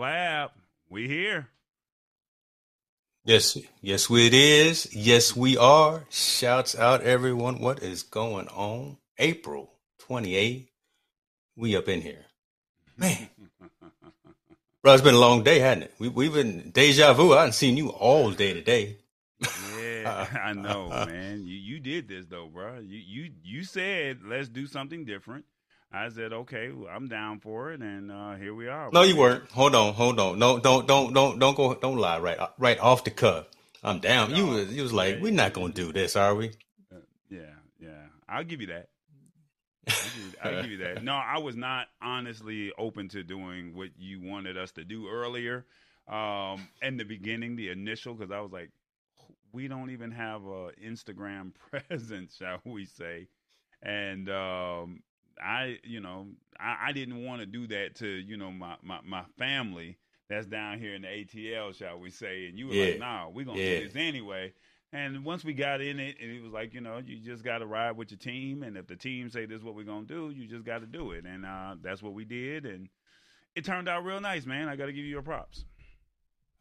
Lab. We here. Yes, yes, we it is. Yes, we are. Shouts out everyone. What is going on? April 28th. We up in here. Man. Bro, it's been a long day, hasn't it? We, we've been deja vu. I haven't seen you all day today. yeah, I know, man. You you did this though, bro. You you you said let's do something different. I said, okay, well, I'm down for it, and uh, here we are. No, you weren't. Hold on, hold on. No, don't, don't, don't, don't go, don't lie. Right, right off the cuff. I'm down. No, you was, you was like, yeah, we're not gonna do this, are we? Uh, yeah, yeah. I'll give you that. I'll give you, I'll give you that. No, I was not honestly open to doing what you wanted us to do earlier. Um, in the beginning, the initial, because I was like, we don't even have a Instagram presence, shall we say? And um, I, you know, I, I didn't want to do that to, you know, my, my, my family that's down here in the ATL, shall we say. And you were yeah. like, nah, we're going to yeah. do this anyway. And once we got in it, and it was like, you know, you just got to ride with your team. And if the team say this is what we're going to do, you just got to do it. And uh, that's what we did. And it turned out real nice, man. I got to give you your props.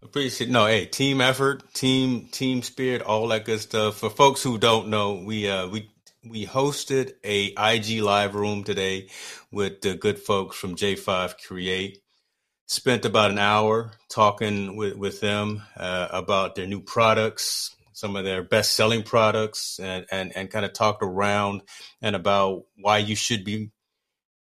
Appreciate no, hey, team effort, team team spirit, all that good stuff. For folks who don't know, we uh we we hosted a IG live room today with the good folks from J5 Create. Spent about an hour talking with, with them uh, about their new products, some of their best selling products, and, and, and kind of talked around and about why you should be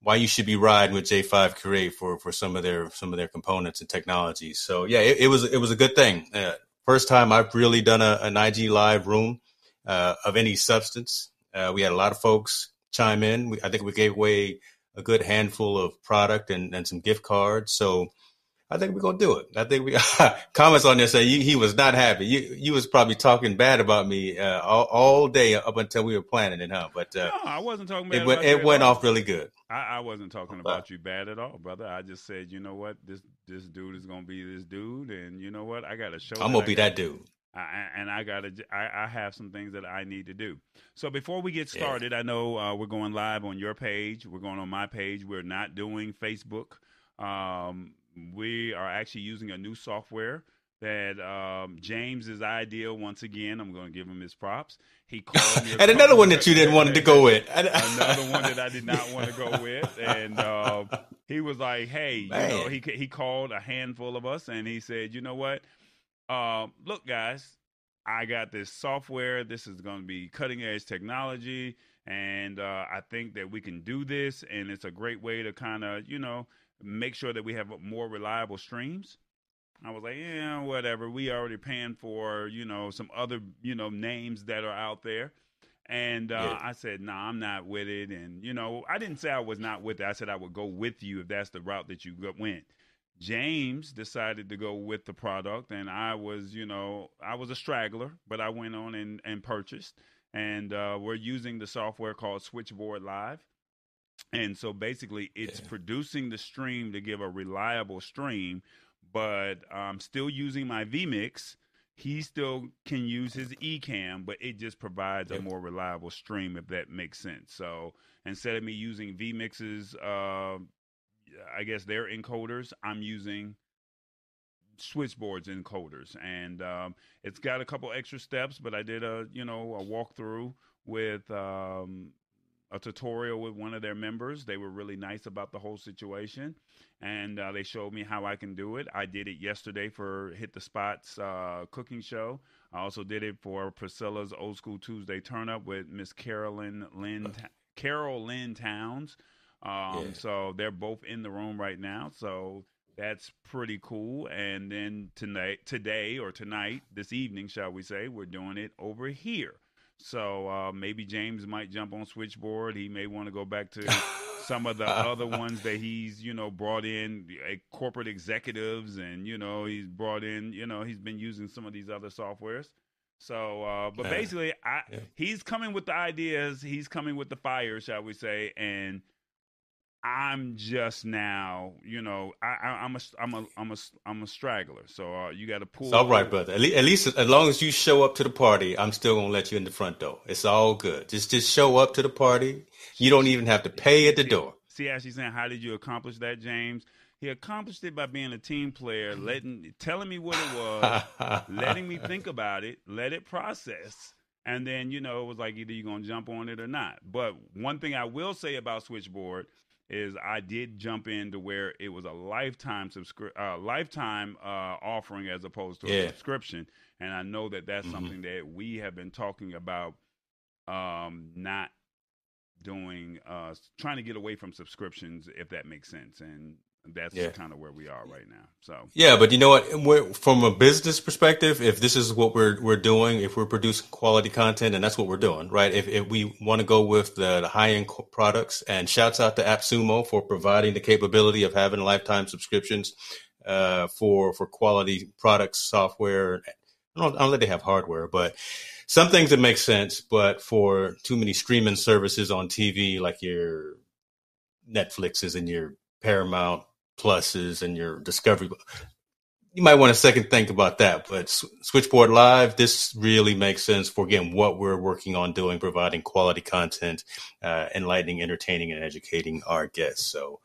why you should be riding with J5 Create for for some of their some of their components and technologies. So yeah, it, it was it was a good thing. Uh, first time I've really done a, an IG live room uh, of any substance. Uh, we had a lot of folks chime in. We, I think we gave away a good handful of product and, and some gift cards. So I think we're gonna do it. I think we comments on there say he, he, was not happy. You you was probably talking bad about me uh, all, all, day up until we were planning it, huh? But uh, no, I wasn't talking bad. It went, it went off really good. I, I wasn't talking about you bad at all, brother. I just said, you know what, this this dude is gonna be this dude, and you know what, I got to show. I'm gonna be that dude. I, and I gotta, I, I, have some things that I need to do. So before we get started, yeah. I know uh, we're going live on your page. We're going on my page. We're not doing Facebook. Um, we are actually using a new software that um, James's idea. Once again, I'm going to give him his props. He called me, and another one that you didn't want to go with. another one that I did not want to go with, and uh, he was like, "Hey, Man. you know," he he called a handful of us, and he said, "You know what." Uh, look, guys, I got this software. This is going to be cutting edge technology. And uh, I think that we can do this. And it's a great way to kind of, you know, make sure that we have more reliable streams. I was like, yeah, whatever. We already paying for, you know, some other, you know, names that are out there. And uh, yeah. I said, no, nah, I'm not with it. And, you know, I didn't say I was not with it. I said I would go with you if that's the route that you went. James decided to go with the product, and I was, you know, I was a straggler, but I went on and, and purchased. And uh, we're using the software called Switchboard Live. And so basically, it's yeah. producing the stream to give a reliable stream, but I'm still using my vMix he still can use his Ecamm, but it just provides yep. a more reliable stream if that makes sense. So instead of me using vMix's, uh, I guess their encoders, I'm using switchboards encoders, and um, it's got a couple extra steps. But I did a you know a walkthrough with um, a tutorial with one of their members. They were really nice about the whole situation, and uh, they showed me how I can do it. I did it yesterday for Hit the Spots uh, cooking show. I also did it for Priscilla's Old School Tuesday Turn Up with Miss Carolyn Lynn Carol Lynn Towns. Um, yeah. So they're both in the room right now. So that's pretty cool. And then tonight, today or tonight, this evening, shall we say, we're doing it over here. So uh, maybe James might jump on switchboard. He may want to go back to some of the other ones that he's you know brought in uh, corporate executives, and you know he's brought in you know he's been using some of these other softwares. So, uh, but basically, I, yeah. he's coming with the ideas. He's coming with the fire, shall we say? And I'm just now, you know, I, am a, I'm a, I'm a, I'm a straggler. So uh, you got to pull. It's all right, brother. At least, at least, as long as you show up to the party, I'm still gonna let you in the front door. It's all good. Just, just show up to the party. You don't even have to pay at the door. See, as she's saying, how did you accomplish that, James? He accomplished it by being a team player, letting, telling me what it was, letting me think about it, let it process. And then, you know, it was like either you're going to jump on it or not. But one thing I will say about Switchboard is I did jump into where it was a lifetime subscri- uh, lifetime uh, offering as opposed to yeah. a subscription, and I know that that's mm-hmm. something that we have been talking about, um, not doing, uh, trying to get away from subscriptions, if that makes sense, and that's yeah. kind of where we are right now. So yeah, but you know what? From a business perspective, if this is what we're we're doing, if we're producing quality content, and that's what we're doing, right? If, if we want to go with the, the high end products, and shouts out to AppSumo for providing the capability of having lifetime subscriptions uh, for for quality products, software. I don't, I don't know they have hardware, but some things that make sense. But for too many streaming services on TV, like your Netflixes and your Paramount pluses and your discovery you might want to second think about that but switchboard live this really makes sense for again what we're working on doing providing quality content uh, enlightening entertaining and educating our guests so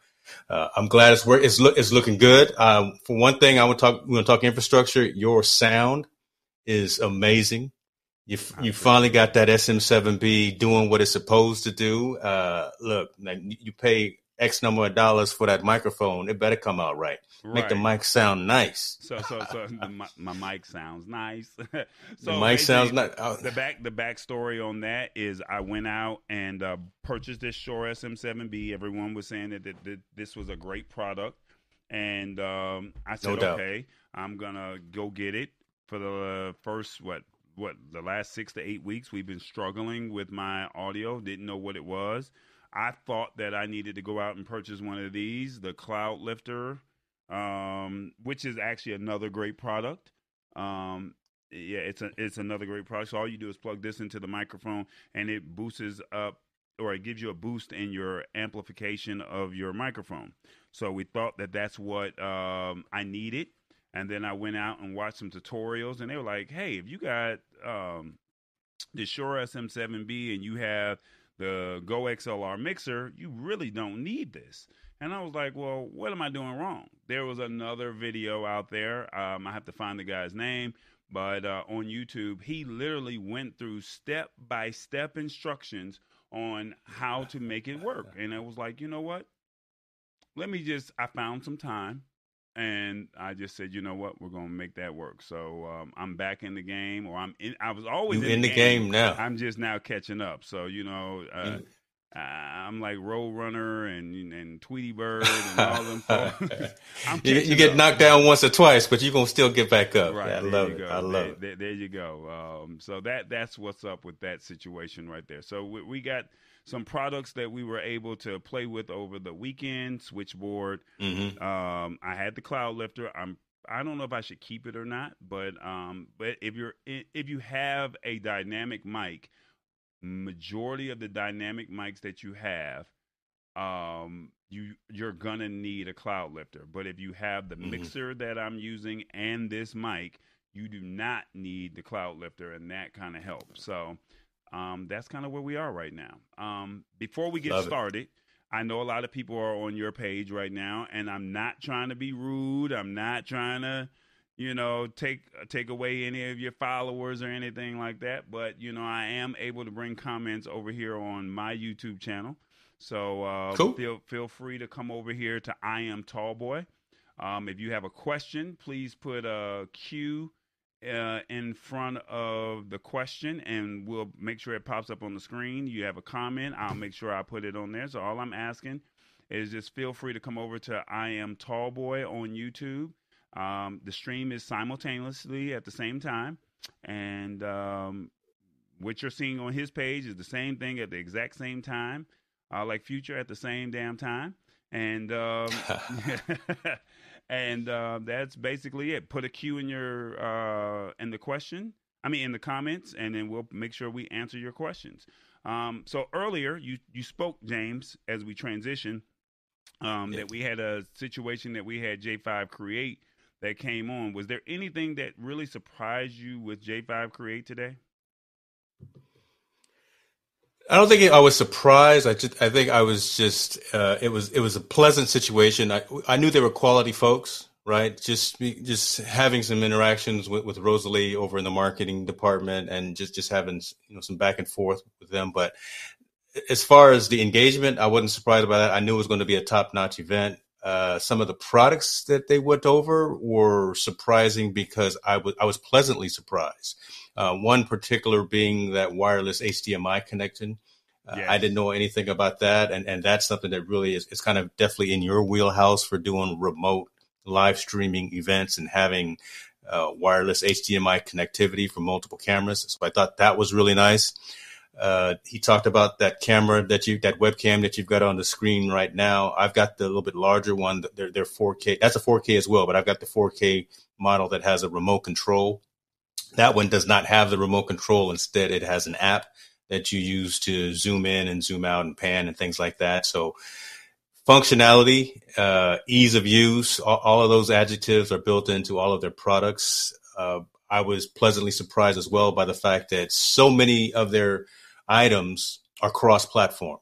uh, I'm glad it's work. It's, look, it's looking good. Um, for one thing, I want to talk. We want to talk infrastructure. Your sound is amazing. You you finally got that SM7B doing what it's supposed to do. Uh, look, you pay X number of dollars for that microphone, it better come out right. right. Make the mic sound nice. So, so, so the, my, my, mic sounds nice. so the mic sounds nice. Oh. The back, the backstory on that is I went out and uh, purchased this Shure SM7B. Everyone was saying that, that, that this was a great product, and um, I said, no okay, I'm gonna go get it. For the first what what the last six to eight weeks, we've been struggling with my audio. Didn't know what it was. I thought that I needed to go out and purchase one of these, the Cloud Lifter, um, which is actually another great product. Um, yeah, it's a, it's another great product. So all you do is plug this into the microphone, and it boosts up or it gives you a boost in your amplification of your microphone. So we thought that that's what um, I needed. And then I went out and watched some tutorials, and they were like, "Hey, if you got um, the Shure SM7B and you have the Go XLR mixer, you really don't need this. And I was like, well, what am I doing wrong? There was another video out there. Um, I have to find the guy's name, but uh, on YouTube, he literally went through step by step instructions on how to make it work. And I was like, you know what? Let me just, I found some time and I just said, you know what, we're gonna make that work. So um, I'm back in the game, or I'm in. I was always in, in, the, game. game. now. I'm just now catching up. So you know, uh, I'm like Roadrunner and and Tweety Bird and all them. you, you get up. knocked down once or twice, but you're gonna still get back up. Right, yeah, I love it. Go. I love there, it. There, there, you go. Um, so that that's what's up with that situation right there. So we, we got some products that we were able to play with over the weekend. Switchboard. Mm-hmm. Um, I had the Cloud Lifter. I'm. I don't know if I should keep it or not, but um, but if you're if you have a dynamic mic, majority of the dynamic mics that you have, um, you you're gonna need a cloud lifter. But if you have the mm-hmm. mixer that I'm using and this mic, you do not need the cloud lifter, and that kind of helps. So um, that's kind of where we are right now. Um, before we get Love started, it. I know a lot of people are on your page right now, and I'm not trying to be rude. I'm not trying to, you know, take take away any of your followers or anything like that. But you know, I am able to bring comments over here on my YouTube channel. So uh, cool. feel feel free to come over here to I am Tallboy. Um, if you have a question, please put a Q uh, in front of the question, and we'll make sure it pops up on the screen. You have a comment, I'll make sure I put it on there. So all I'm asking is just feel free to come over to I am Tallboy on YouTube. Um, the stream is simultaneously at the same time, and um, what you're seeing on his page is the same thing at the exact same time, uh, like Future at the same damn time. And um, and uh, that's basically it. Put a Q in your uh, in the question. I mean, in the comments, and then we'll make sure we answer your questions. Um, so earlier, you you spoke, James, as we transition, um, yeah. that we had a situation that we had J5 create that came on. Was there anything that really surprised you with J5 create today? I don't think I was surprised. I just, I think I was just, uh, it was, it was a pleasant situation. I, I knew they were quality folks, right? Just, just having some interactions with, with Rosalie over in the marketing department and just, just having, you know, some back and forth with them. But as far as the engagement, I wasn't surprised by that. I knew it was going to be a top notch event. Uh, some of the products that they went over were surprising because I was I was pleasantly surprised. Uh, one particular being that wireless HDMI connection. Uh, yes. I didn't know anything about that, and and that's something that really is, is kind of definitely in your wheelhouse for doing remote live streaming events and having uh, wireless HDMI connectivity for multiple cameras. So I thought that was really nice. Uh, he talked about that camera that you, that webcam that you've got on the screen right now. I've got the little bit larger one. They're, they're 4K. That's a 4K as well, but I've got the 4K model that has a remote control. That one does not have the remote control. Instead, it has an app that you use to zoom in and zoom out and pan and things like that. So functionality, uh, ease of use, all, all, of those adjectives are built into all of their products. Uh, I was pleasantly surprised as well by the fact that so many of their items are cross-platform.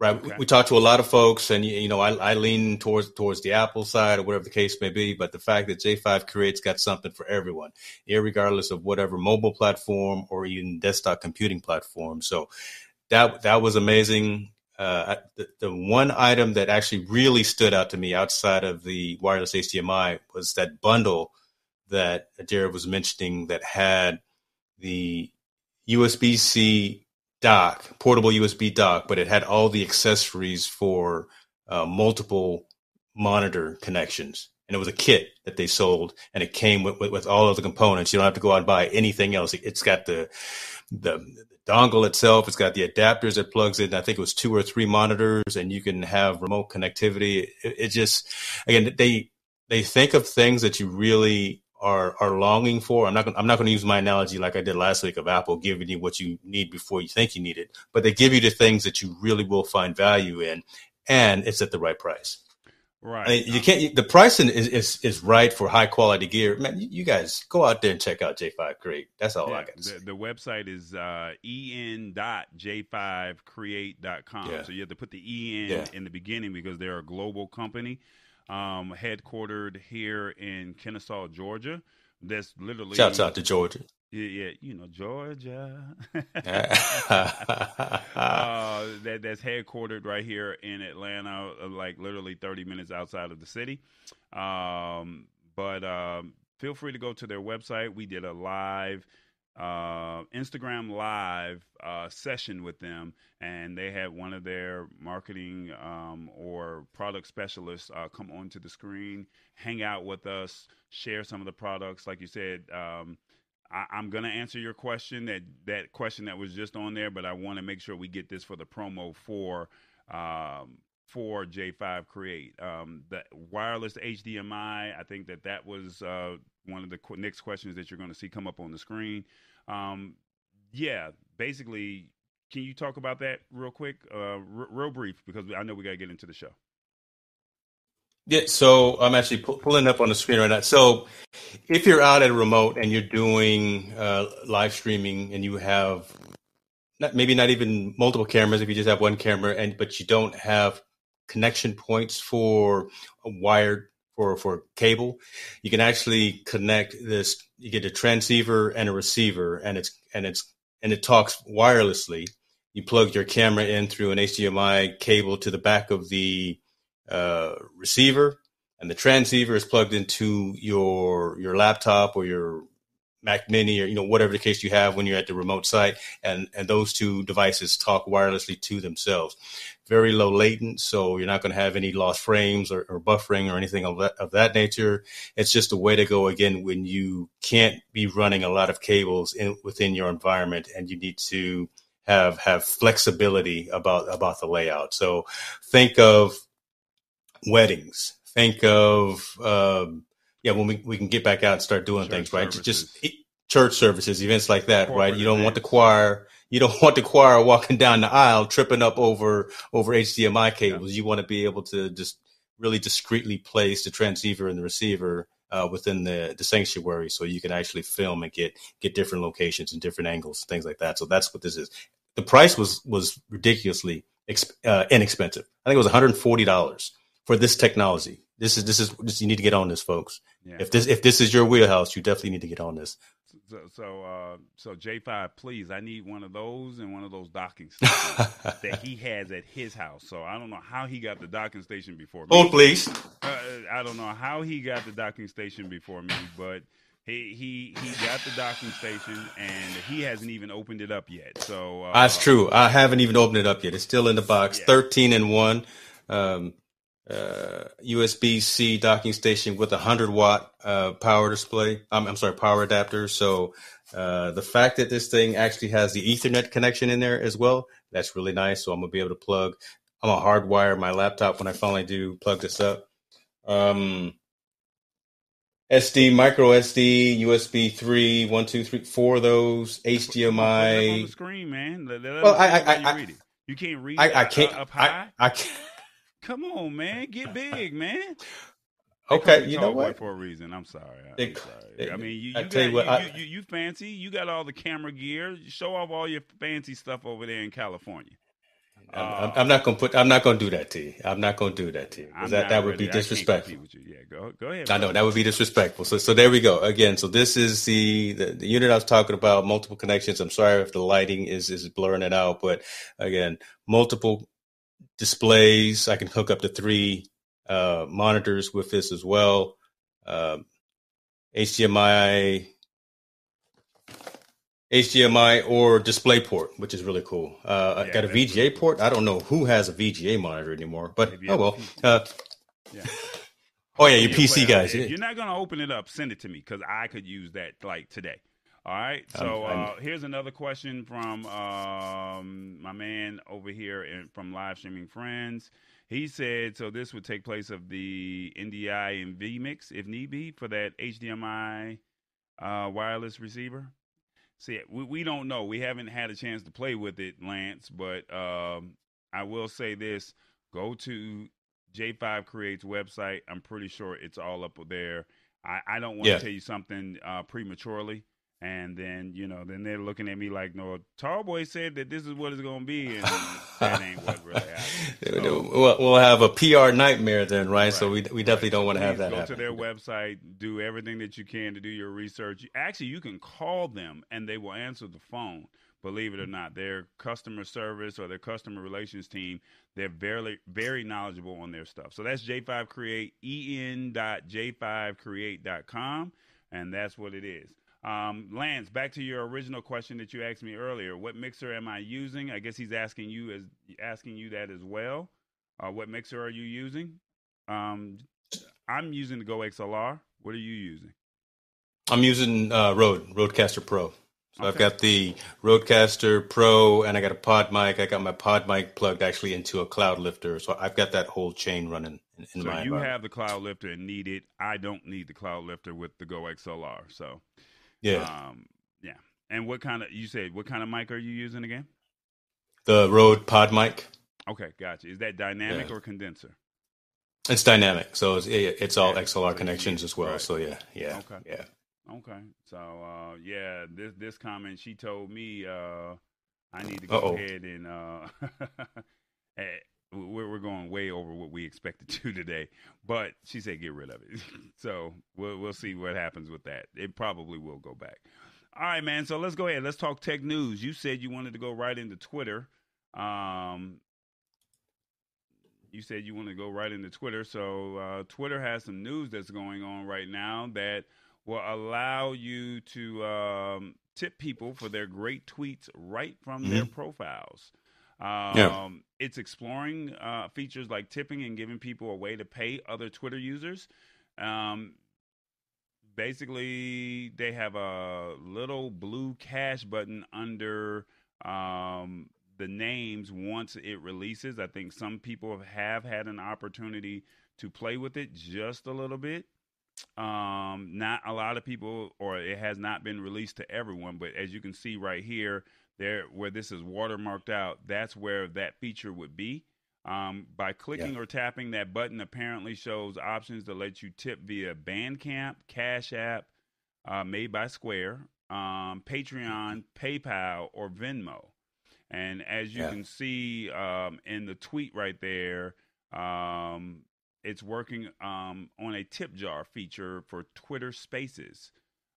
Right. Okay. We, talk to a lot of folks, and you know, I, I, lean towards towards the Apple side or whatever the case may be. But the fact that J5 Create's got something for everyone, regardless of whatever mobile platform or even desktop computing platform. So that that was amazing. Uh, the, the one item that actually really stood out to me outside of the wireless HDMI was that bundle that Jared was mentioning that had the USB C dock, portable USB dock, but it had all the accessories for uh, multiple monitor connections. And it was a kit that they sold, and it came with, with, with, all of the components. You don't have to go out and buy anything else. It, has got the, the the dongle itself. It's got the adapters that plugs in. I think it was two or three monitors, and you can have remote connectivity. It, it just again they they think of things that you really are are longing for. I'm not gonna, I'm not going to use my analogy like I did last week of Apple giving you what you need before you think you need it, but they give you the things that you really will find value in, and it's at the right price. Right. I mean, you can't. The pricing is, is is right for high quality gear. Man, you guys go out there and check out J5 Create. That's all yeah, I got. The, the website is uh, en.j5create.com. Yeah. So you have to put the en yeah. in the beginning because they're a global company um, headquartered here in Kennesaw, Georgia. That's literally shouts out to Georgia. Yeah, yeah, you know Georgia. uh, that that's headquartered right here in Atlanta, uh, like literally 30 minutes outside of the city. Um, but um, feel free to go to their website. We did a live uh, Instagram live uh, session with them, and they had one of their marketing um, or product specialists uh, come onto the screen, hang out with us, share some of the products. Like you said, um, I, am going to answer your question that that question that was just on there, but I want to make sure we get this for the promo for. Um, for J5 Create, um, the wireless HDMI. I think that that was uh, one of the qu- next questions that you're going to see come up on the screen. Um, yeah, basically, can you talk about that real quick, uh, r- real brief, because I know we got to get into the show. Yeah, so I'm actually pu- pulling up on the screen right now. So if you're out at a remote and you're doing uh, live streaming and you have not, maybe not even multiple cameras, if you just have one camera and but you don't have connection points for a wired for for cable, you can actually connect this. You get a transceiver and a receiver, and it's and it's and it talks wirelessly. You plug your camera in through an HDMI cable to the back of the uh, receiver, and the transceiver is plugged into your your laptop or your Mac Mini or you know whatever the case you have when you're at the remote site, and and those two devices talk wirelessly to themselves. Very low latent, so you're not going to have any lost frames or, or buffering or anything of that of that nature. It's just a way to go again when you can't be running a lot of cables in within your environment, and you need to have have flexibility about about the layout. So think of weddings. Think of um, yeah, when we, we can get back out and start doing church things, right? Services. Just church services, events like that, Corporate right? You don't events. want the choir, you don't want the choir walking down the aisle tripping up over over HDMI cables. Yeah. You want to be able to just really discreetly place the transceiver and the receiver uh, within the, the sanctuary, so you can actually film and get get different locations and different angles, things like that. So that's what this is. The price was was ridiculously exp- uh, inexpensive. I think it was one hundred and forty dollars for this technology. This is this is this, you need to get on this, folks. Yeah. If this if this is your wheelhouse, you definitely need to get on this. So so, uh, so J five, please, I need one of those and one of those docking stations that he has at his house. So I don't know how he got the docking station before me. Oh, please. Uh, I don't know how he got the docking station before me, but he he he got the docking station and he hasn't even opened it up yet. So uh, that's true. I haven't even opened it up yet. It's still in the box. Yeah. Thirteen and one. Um, uh, USB C docking station with a hundred watt uh, power display. I'm, I'm, sorry, power adapter. So uh, the fact that this thing actually has the Ethernet connection in there as well, that's really nice. So I'm gonna be able to plug. I'm gonna hardwire my laptop when I finally do plug this up. Um, SD, micro SD, USB 3, 1, 2, 3, four of those, HDMI. On the screen, man. Let, let well, I, I, I, I, you can't read I, I can't, up high. I, I can't. Come on, man, get big, man. okay, you know what? For a reason, I'm sorry. I'm sorry. I mean, you, you got, you, what, I, you, you, fancy. You got all the camera gear. Show off all your fancy stuff over there in California. I'm, uh, I'm, not gonna put. I'm not gonna do that to you. I'm not gonna do that to you. That that would be disrespectful. Yeah, go go ahead. I know that would be disrespectful. So so there we go again. So this is the, the, the unit I was talking about. Multiple connections. I'm sorry if the lighting is is blurring it out, but again, multiple displays. I can hook up to three uh, monitors with this as well. Uh, HDMI, HDMI or DisplayPort, which is really cool. Uh, yeah, I got a VGA port. I don't know who has a VGA monitor anymore, but oh well. Uh, yeah. Oh yeah, your PC guys. If you're not gonna open it up, send it to me because I could use that like today. All right. So uh, here's another question from um, my man over here in, from live streaming friends. He said, so this would take place of the NDI and vMix if need be for that HDMI uh, wireless receiver. See, we, we don't know. We haven't had a chance to play with it, Lance. But um, I will say this: go to J5 Creates website. I'm pretty sure it's all up there. I, I don't want to yeah. tell you something uh, prematurely and then you know, then they're looking at me like, "No, Tallboy said that this is what it's going to be," and that ain't what really happened. So, we'll, we'll, have a PR nightmare then, right? right. So we we definitely right. don't want to have that. Go happen. to their website, do everything that you can to do your research. Actually, you can call them and they will answer the phone. Believe it or not, their customer service or their customer relations team, they're very very knowledgeable on their stuff. So that's J5 Create, en.j5create.com, and that's what it is. Um, Lance, back to your original question that you asked me earlier. What mixer am I using? I guess he's asking you as asking you that as well. Uh, what mixer are you using? Um, I'm using the Go XLR. What are you using? I'm using uh, Rode Rodecaster Pro. So okay. I've got the Rodecaster Pro, and I got a pod mic. I got my pod mic plugged actually into a cloud lifter, so I've got that whole chain running in, in so you have the cloud lifter and need it. I don't need the cloud lifter with the Go XLR. So yeah. Um, yeah. And what kind of you said? What kind of mic are you using again? The Rode Pod mic. Okay, gotcha. Is that dynamic yeah. or condenser? It's dynamic, so it's, it's all XLR connections as well. Right. So yeah, yeah, okay, yeah. Okay, so uh, yeah, this this comment she told me uh, I need to go Uh-oh. ahead and uh, we're going way over what we expected to today, but she said get rid of it. so we'll we'll see what happens with that. It probably will go back. All right, man. So let's go ahead. Let's talk tech news. You said you wanted to go right into Twitter. Um, you said you want to go right into Twitter. So uh, Twitter has some news that's going on right now that will allow you to um, tip people for their great tweets right from mm-hmm. their profiles. Um, yeah. It's exploring uh, features like tipping and giving people a way to pay other Twitter users. Um, basically, they have a little blue cash button under um, the names once it releases. I think some people have had an opportunity to play with it just a little bit. Um, not a lot of people, or it has not been released to everyone. But as you can see right here, there where this is watermarked out, that's where that feature would be. Um, by clicking yeah. or tapping that button, apparently shows options to let you tip via Bandcamp, Cash App, uh, made by Square, um, Patreon, PayPal, or Venmo. And as you yeah. can see um, in the tweet right there, um, it's working um, on a tip jar feature for Twitter Spaces,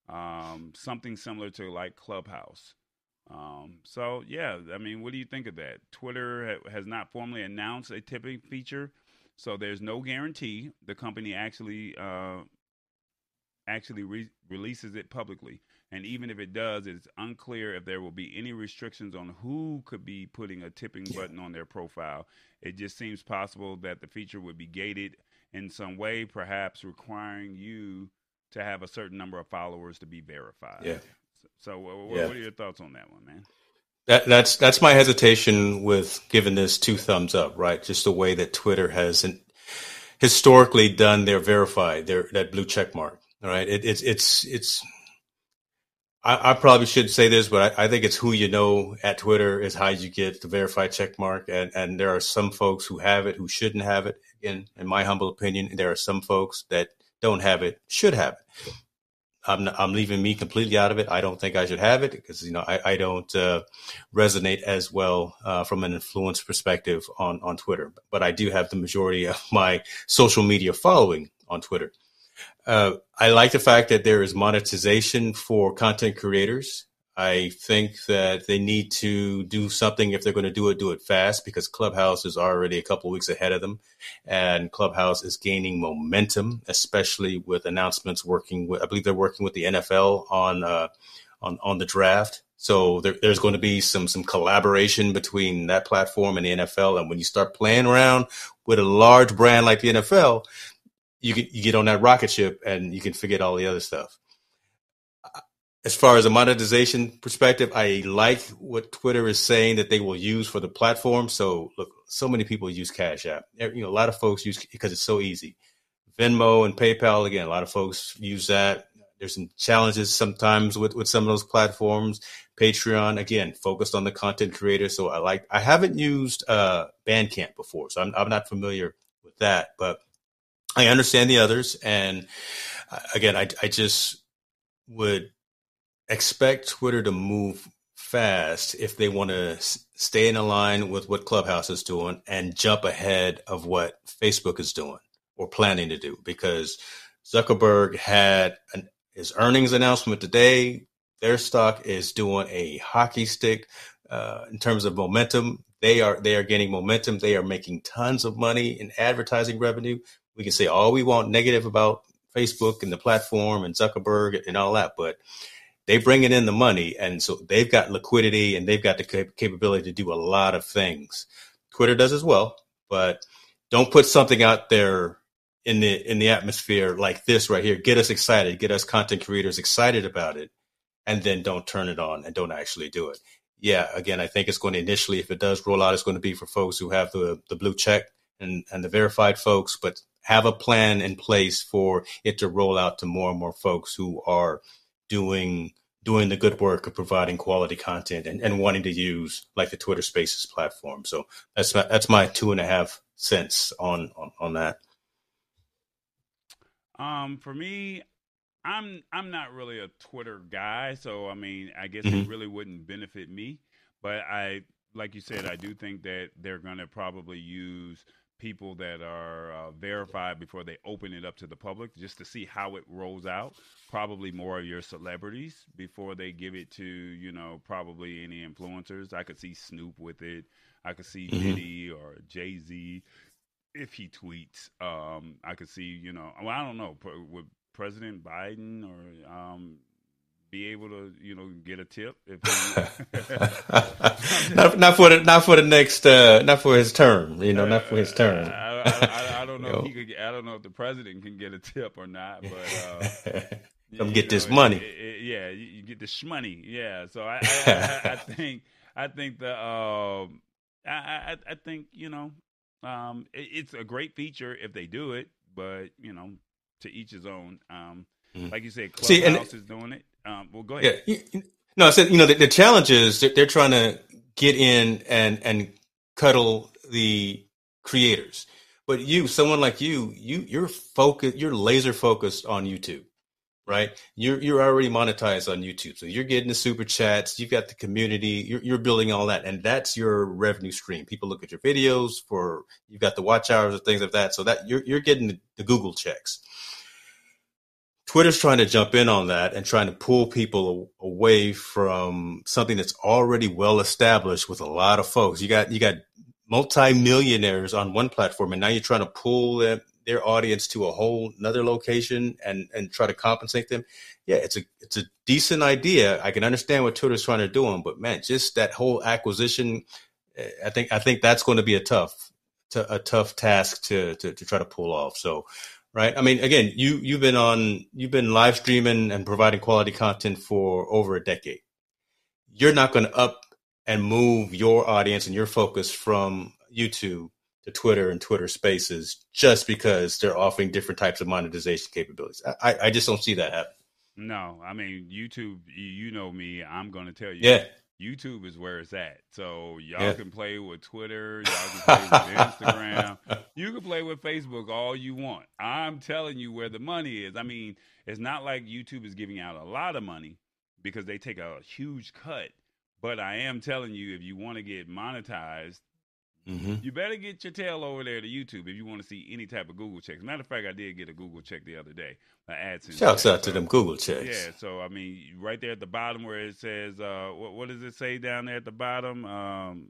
um, something similar to like Clubhouse. Um, so yeah, I mean, what do you think of that? Twitter ha- has not formally announced a tipping feature, so there's no guarantee the company actually uh, actually re- releases it publicly. And even if it does, it's unclear if there will be any restrictions on who could be putting a tipping yeah. button on their profile. It just seems possible that the feature would be gated in some way, perhaps requiring you to have a certain number of followers to be verified. Yeah. So, what, yeah. what are your thoughts on that one, man? That, that's that's my hesitation with giving this two thumbs up, right? Just the way that Twitter has historically done their verified, their that blue check mark, right? It, it's it's it's I, I, probably should say this, but I, I, think it's who you know at Twitter is how you get the verified check mark. And, and there are some folks who have it who shouldn't have it. In, in my humble opinion, there are some folks that don't have it, should have it. I'm, I'm leaving me completely out of it. I don't think I should have it because, you know, I, I don't uh, resonate as well uh, from an influence perspective on, on Twitter. But I do have the majority of my social media following on Twitter. Uh, I like the fact that there is monetization for content creators. I think that they need to do something if they're going to do it, do it fast because Clubhouse is already a couple weeks ahead of them, and Clubhouse is gaining momentum, especially with announcements working with. I believe they're working with the NFL on uh, on on the draft. So there, there's going to be some some collaboration between that platform and the NFL. And when you start playing around with a large brand like the NFL, you get you get on that rocket ship and you can forget all the other stuff. As far as a monetization perspective, I like what Twitter is saying that they will use for the platform. So look, so many people use Cash App. You know, a lot of folks use because it's so easy. Venmo and PayPal again, a lot of folks use that. There's some challenges sometimes with, with some of those platforms. Patreon again, focused on the content creator. So I like. I haven't used uh, Bandcamp before, so I'm, I'm not familiar with that. But I understand the others, and uh, again, I, I just would expect Twitter to move fast if they want to stay in line with what Clubhouse is doing and jump ahead of what Facebook is doing or planning to do. Because Zuckerberg had an, his earnings announcement today. Their stock is doing a hockey stick uh, in terms of momentum. They are they are gaining momentum. They are making tons of money in advertising revenue we can say all we want negative about Facebook and the platform and Zuckerberg and all that, but they bring in the money, and so they've got liquidity and they've got the cap- capability to do a lot of things. Twitter does as well, but don't put something out there in the in the atmosphere like this right here. Get us excited, get us content creators excited about it, and then don't turn it on and don't actually do it. Yeah, again, I think it's going to initially, if it does roll out, it's going to be for folks who have the the blue check and and the verified folks, but have a plan in place for it to roll out to more and more folks who are doing doing the good work of providing quality content and, and wanting to use like the Twitter Spaces platform. So that's my, that's my two and a half cents on on, on that. Um, for me, I'm I'm not really a Twitter guy, so I mean, I guess mm-hmm. it really wouldn't benefit me. But I, like you said, I do think that they're going to probably use people that are uh, verified before they open it up to the public, just to see how it rolls out. Probably more of your celebrities before they give it to you know probably any influencers. I could see Snoop with it. I could see mm-hmm. Diddy or Jay Z if he tweets. Um, I could see you know. Well, I don't know. Would President Biden or um, be able to, you know, get a tip if he... not, not for the not for the next uh, not for his term, you know, not for his term. I, I, I don't know, if he could. I don't know if the president can get a tip or not, but. Uh, Come get know, this money. It, it, yeah, you, you, get the money. Yeah, so I, I, I, think I think the um, I, I think you know um, it, it's a great feature if they do it, but you know to each his own. Um, mm-hmm. Like you said, Clubhouse See, is doing it. Um, well, go ahead. Yeah, no, I said you know the, the challenge is they're, they're trying to get in and and cuddle the creators, but you, someone like you, you you're focused, you're laser focused on YouTube right? You're you're already monetized on YouTube, so you're getting the super chats. You've got the community. You're you're building all that, and that's your revenue stream. People look at your videos for you've got the watch hours and things like that. So that you're you're getting the, the Google checks. Twitter's trying to jump in on that and trying to pull people away from something that's already well established with a lot of folks. You got you got multi-millionaires on one platform and now you're trying to pull them, their audience to a whole another location and and try to compensate them yeah it's a it's a decent idea i can understand what twitter's trying to do but man just that whole acquisition eh, i think i think that's going to be a tough to, a tough task to, to to try to pull off so right? I mean, again, you you've been on you've been live streaming and providing quality content for over a decade. You're not going to up and move your audience and your focus from YouTube to Twitter and Twitter Spaces just because they're offering different types of monetization capabilities. I, I just don't see that happen. No, I mean YouTube. You know me. I'm going to tell you. Yeah. YouTube is where it's at. So y'all yeah. can play with Twitter, y'all can play with Instagram, you can play with Facebook all you want. I'm telling you where the money is. I mean, it's not like YouTube is giving out a lot of money because they take a huge cut. But I am telling you, if you want to get monetized, Mm-hmm. You better get your tail over there to YouTube if you want to see any type of Google checks. Matter of fact, I did get a Google check the other day. An AdSense. Shouts out so, to them Google checks. Yeah, so I mean, right there at the bottom where it says, uh, what, what, does it say down there at the bottom? Um,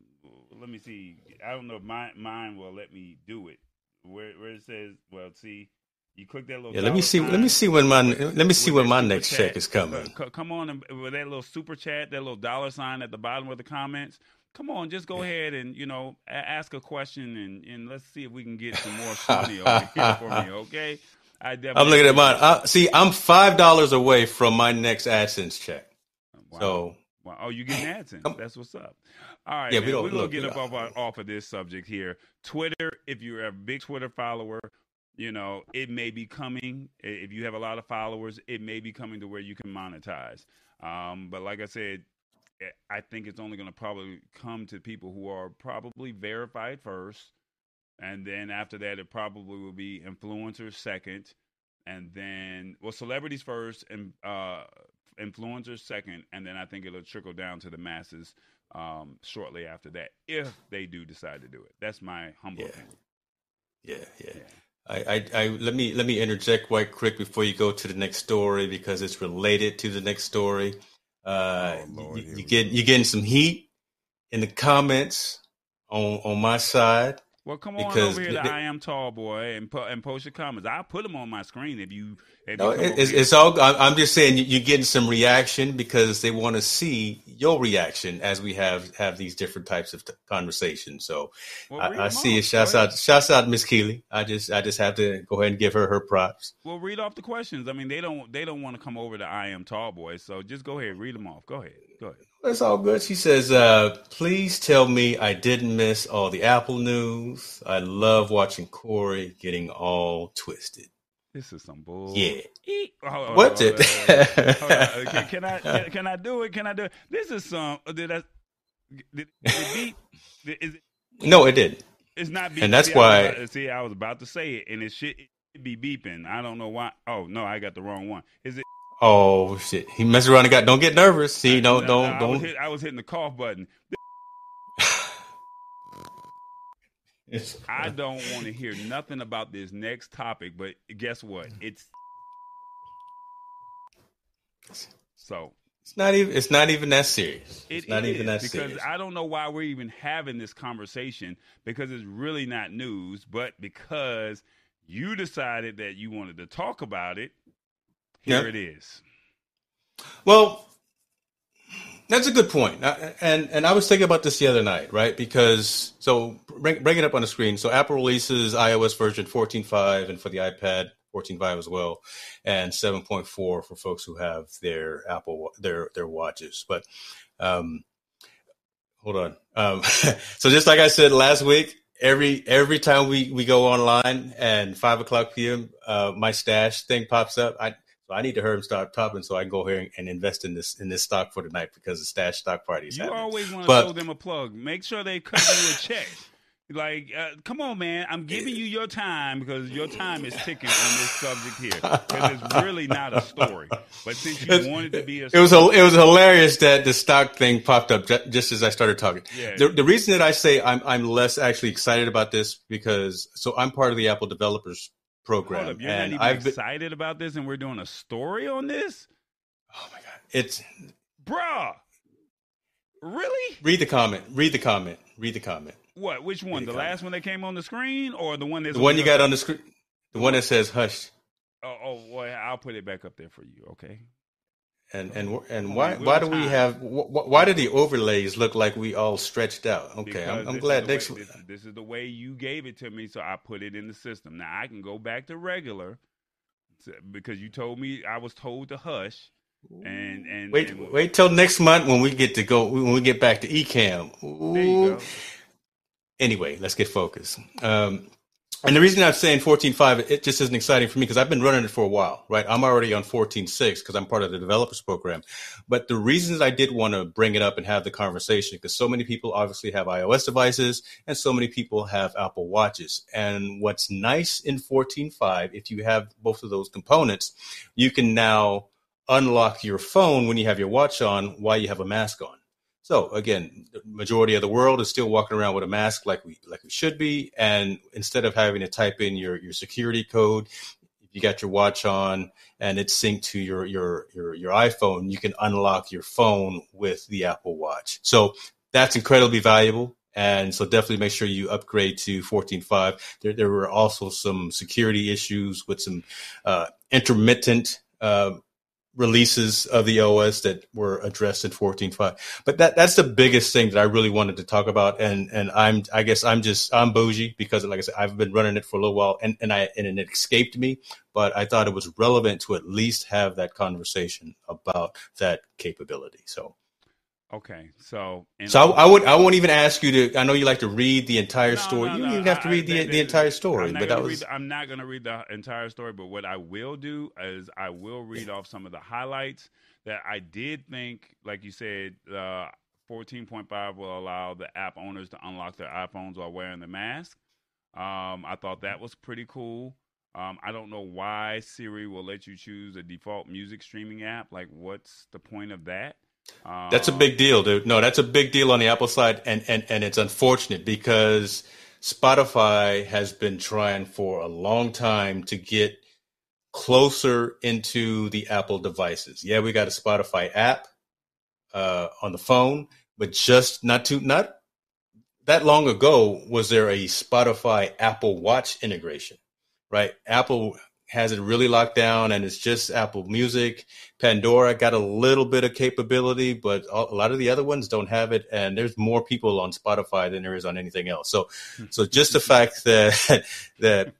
let me see. I don't know if mine, mine will let me do it. Where where it says, well, see, you click that little. Yeah, let me see. Let me see when my let me see when my next chat. check is coming. come on, with that little super chat, that little dollar sign at the bottom of the comments come on, just go ahead and you know ask a question and and let's see if we can get some more money over here for me. Okay, I definitely. I'm looking at mine. Uh, see, I'm five dollars away from my next AdSense check. Wow. So. Wow. Oh, you getting AdSense? That's what's up. All right, yeah, man, we don't, we're gonna get up off, off of this subject here. Twitter, if you're a big Twitter follower, you know it may be coming. If you have a lot of followers, it may be coming to where you can monetize. Um, but like I said, I think it's only going to probably come to people who are probably verified first, and then after that, it probably will be influencers second, and then well, celebrities first and uh, influencers second, and then I think it'll trickle down to the masses um, shortly after that if they do decide to do it. That's my humble yeah. opinion. Yeah, yeah. yeah. I, I, I, let me let me interject quite quick before you go to the next story because it's related to the next story. Uh, oh, Lord, you, you get you getting some heat in the comments on on my side. Well, come on over here to I am tall boy and and post your comments. I'll put them on my screen if you. If no, you it's, it's, all. I'm just saying you're getting some reaction because they want to see your reaction as we have have these different types of t- conversations. So well, I, I see it. Shouts out, shouts out, Miss Keeley. I just I just have to go ahead and give her her props. Well, read off the questions. I mean, they don't they don't want to come over to I am tall boy. So just go ahead, and read them off. Go ahead. Go ahead. That's all good. She says, uh, please tell me I didn't miss all the Apple news. I love watching Corey getting all twisted. This is some bull. Yeah. Oh, What's it? can, can, I can, can, I do it? Can I do it? This is some. Did I? Did, did it beat? Is it, no, it didn't. It's not beat. And that's see, why. I was, see, I was about to say it, and it should be beeping. I don't know why. Oh no, I got the wrong one. Is it? Oh shit! He messed around and got. Don't get nervous. See, don't, don't, I don't. Was hit, I was hitting the cough button. I don't want to hear nothing about this next topic, but guess what? It's so it's not even. It's not even that serious. It's it not even that serious. because serious. I don't know why we're even having this conversation because it's really not news, but because you decided that you wanted to talk about it, here Yep. it is. Well, that's a good point. And and I was thinking about this the other night, right? Because so bring, bring it up on the screen. So Apple releases iOS version 14.5 and for the iPad 14.5 as well, and 7.4 for folks who have their Apple their their watches. But um, hold on. Um, so just like I said last week, every every time we we go online and five o'clock p.m., uh, my stash thing pops up. I so I need to hurry and start topping so I can go here and, invest in this in this stock for tonight because the stash stock party is You happening. always want to But- throw them a plug. Make sure they cut you a check. Like, uh, come on, man! I'm giving you your time because your time is ticking on this subject here. Because it's really not a story, but since you It's- want it to be a It was it was hilarious that the stock thing popped up ju- just as I started talking. Yeah. The, the reason that I say I'm I'm less actually excited about this because so I'm part of the Apple Developers Program, up, you're and not even I've been, excited about this, and we're doing a story on this, oh my god, it's bruh. Really? read the comment, read the comment, read the comment. What? Which one? Read the The last one that came on the screen, or the one that's The one you got on the screen, the one that says "hush." Oh, oh, well, I'll put it back up there for you. Okay. And and and why why do we have wh- why do the overlays look like we all stretched out? Okay, I'm, I'm glad next. this, this is the way you gave it to me, so I put it in the system. Now I can go back to regular because you told me I was told to hush, and and Wait, and- wait till next month when we get to go when we get back to Ecamm. There you go. Anyway, let's get focused. Um, and the reason I'm saying 14.5, it just isn't exciting for me because I've been running it for a while, right? I'm already on 14.6 because I'm part of the developers program. But the reasons I did want to bring it up and have the conversation because so many people obviously have iOS devices and so many people have Apple Watches. And what's nice in 14.5, if you have both of those components, you can now unlock your phone when you have your watch on while you have a mask on. So again, the majority of the world is still walking around with a mask like we like we should be, and instead of having to type in your your security code, if you got your watch on and it's synced to your your your your iPhone, you can unlock your phone with the Apple Watch. So that's incredibly valuable. And so definitely make sure you upgrade to 14.5. There, there were also some security issues with some uh, intermittent uh, releases of the OS that were addressed in 14.5. But that that's the biggest thing that I really wanted to talk about. And and I'm I guess I'm just I'm bougie because like I said, I've been running it for a little while and, and I and it escaped me, but I thought it was relevant to at least have that conversation about that capability. So Okay, so so I, I would I won't even ask you to I know you like to read the entire No, story. no, you no, don't even have to read the I- the that- entire story, I'm not but that was the, I'm not going to read the entire story, but what I will do is I will read off some of the highlights that I did think, like you said, uh, 14.5 will allow the app owners to unlock their iPhones while wearing the mask. Um, I thought that was pretty cool. Um, I don't know why Siri will let you choose a default music streaming app. Like, what's the point of that? Um, That's a big deal, dude. No, that's a big deal on the Apple side, and and and it's unfortunate because Spotify has been trying for a long time to get closer into the Apple devices. Yeah, we got a Spotify app uh, on the phone, but just not too not that long ago was there a Spotify Apple Watch integration, right? Apple has it really locked down and it's just Apple Music. Pandora got a little bit of capability, but a lot of the other ones don't have it. And there's more people on Spotify than there is on anything else. So, so just the fact that, that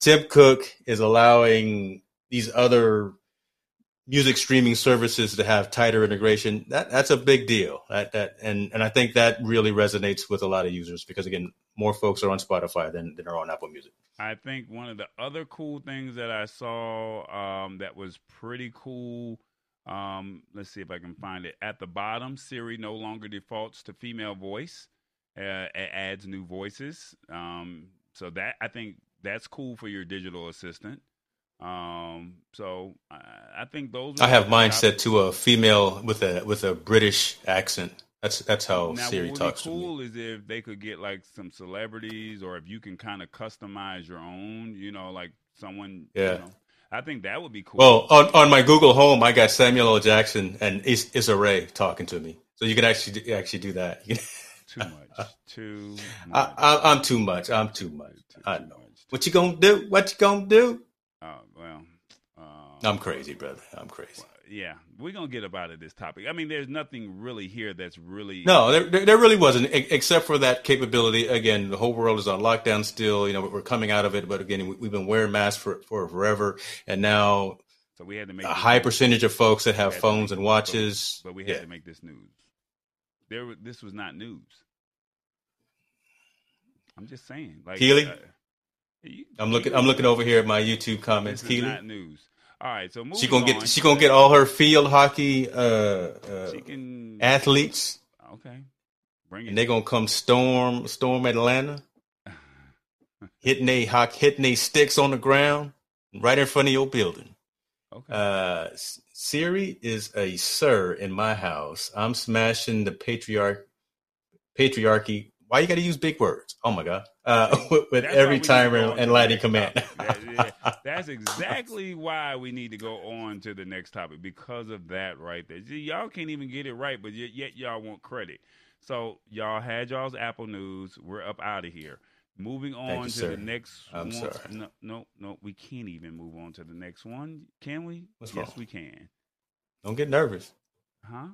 Tim Cook is allowing these other music streaming services to have tighter integration, that, that's a big deal. That, that, and, and I think that really resonates with a lot of users because again, more folks are on Spotify than, than are on Apple Music. I think one of the other cool things that I saw um, that was pretty cool. Um, let's see if I can find it. At the bottom, Siri no longer defaults to female voice. Uh, it adds new voices. Um, so that I think that's cool for your digital assistant. Um, so I, I think those. I have mine set to a female with a with a British accent. That's that's how now, Siri what talks would be cool is if they could get like some celebrities, or if you can kind of customize your own. You know, like someone. Yeah. You know, I think that would be cool. Well, on, on my Google Home, I got Samuel L. Jackson and Is- Issa Rae talking to me, so you can actually do- actually do that. too much. Too. I, Much. I, I'm too much. I'm too much. Too- I know. much. What you gonna do? What you gonna do? Oh well. Um, I'm crazy, brother. I'm crazy. Yeah, we're gonna get up out of this topic. I mean, there's nothing really here that's really No, there, there really wasn't, except for that capability. Again, the whole world is on lockdown still. You know, we're coming out of it, but again, we- we've been wearing masks for, for forever, and now So we had to make a high news. percentage of folks that have We had to phones and watches. but we had yeah. to make this news. There, this was not news. I'm just saying, like Keely? uh, you- I'm looking. I'm looking over here at my YouTube comments. This is Keely, not news. All right, so she gonna on. get. She gonna get all her field hockey uh, uh, She can. athletes, Okay, bring it. and they gonna come storm storm Atlanta, hitting they hock, hitting they sticks on the ground right in front of your building. okay. Uh, Siri is a sir in my house. I'm smashing the patriarch patriarchy. Why you got to use big words? Oh my god! Uh, with, with That's why we every timer go on to and lighting next command. Yeah, yeah. That's exactly why we need to go on to the next topic because of that right there. See, y'all can't even get it right, but yet, yet y'all want credit. So y'all had y'all's Apple News. We're up out of here. Moving on you, to sir. the next I'm one. sorry. No, no, no. We can't even move on to the next one. Can we? What's yes, wrong? we can. Don't get nervous. Huh?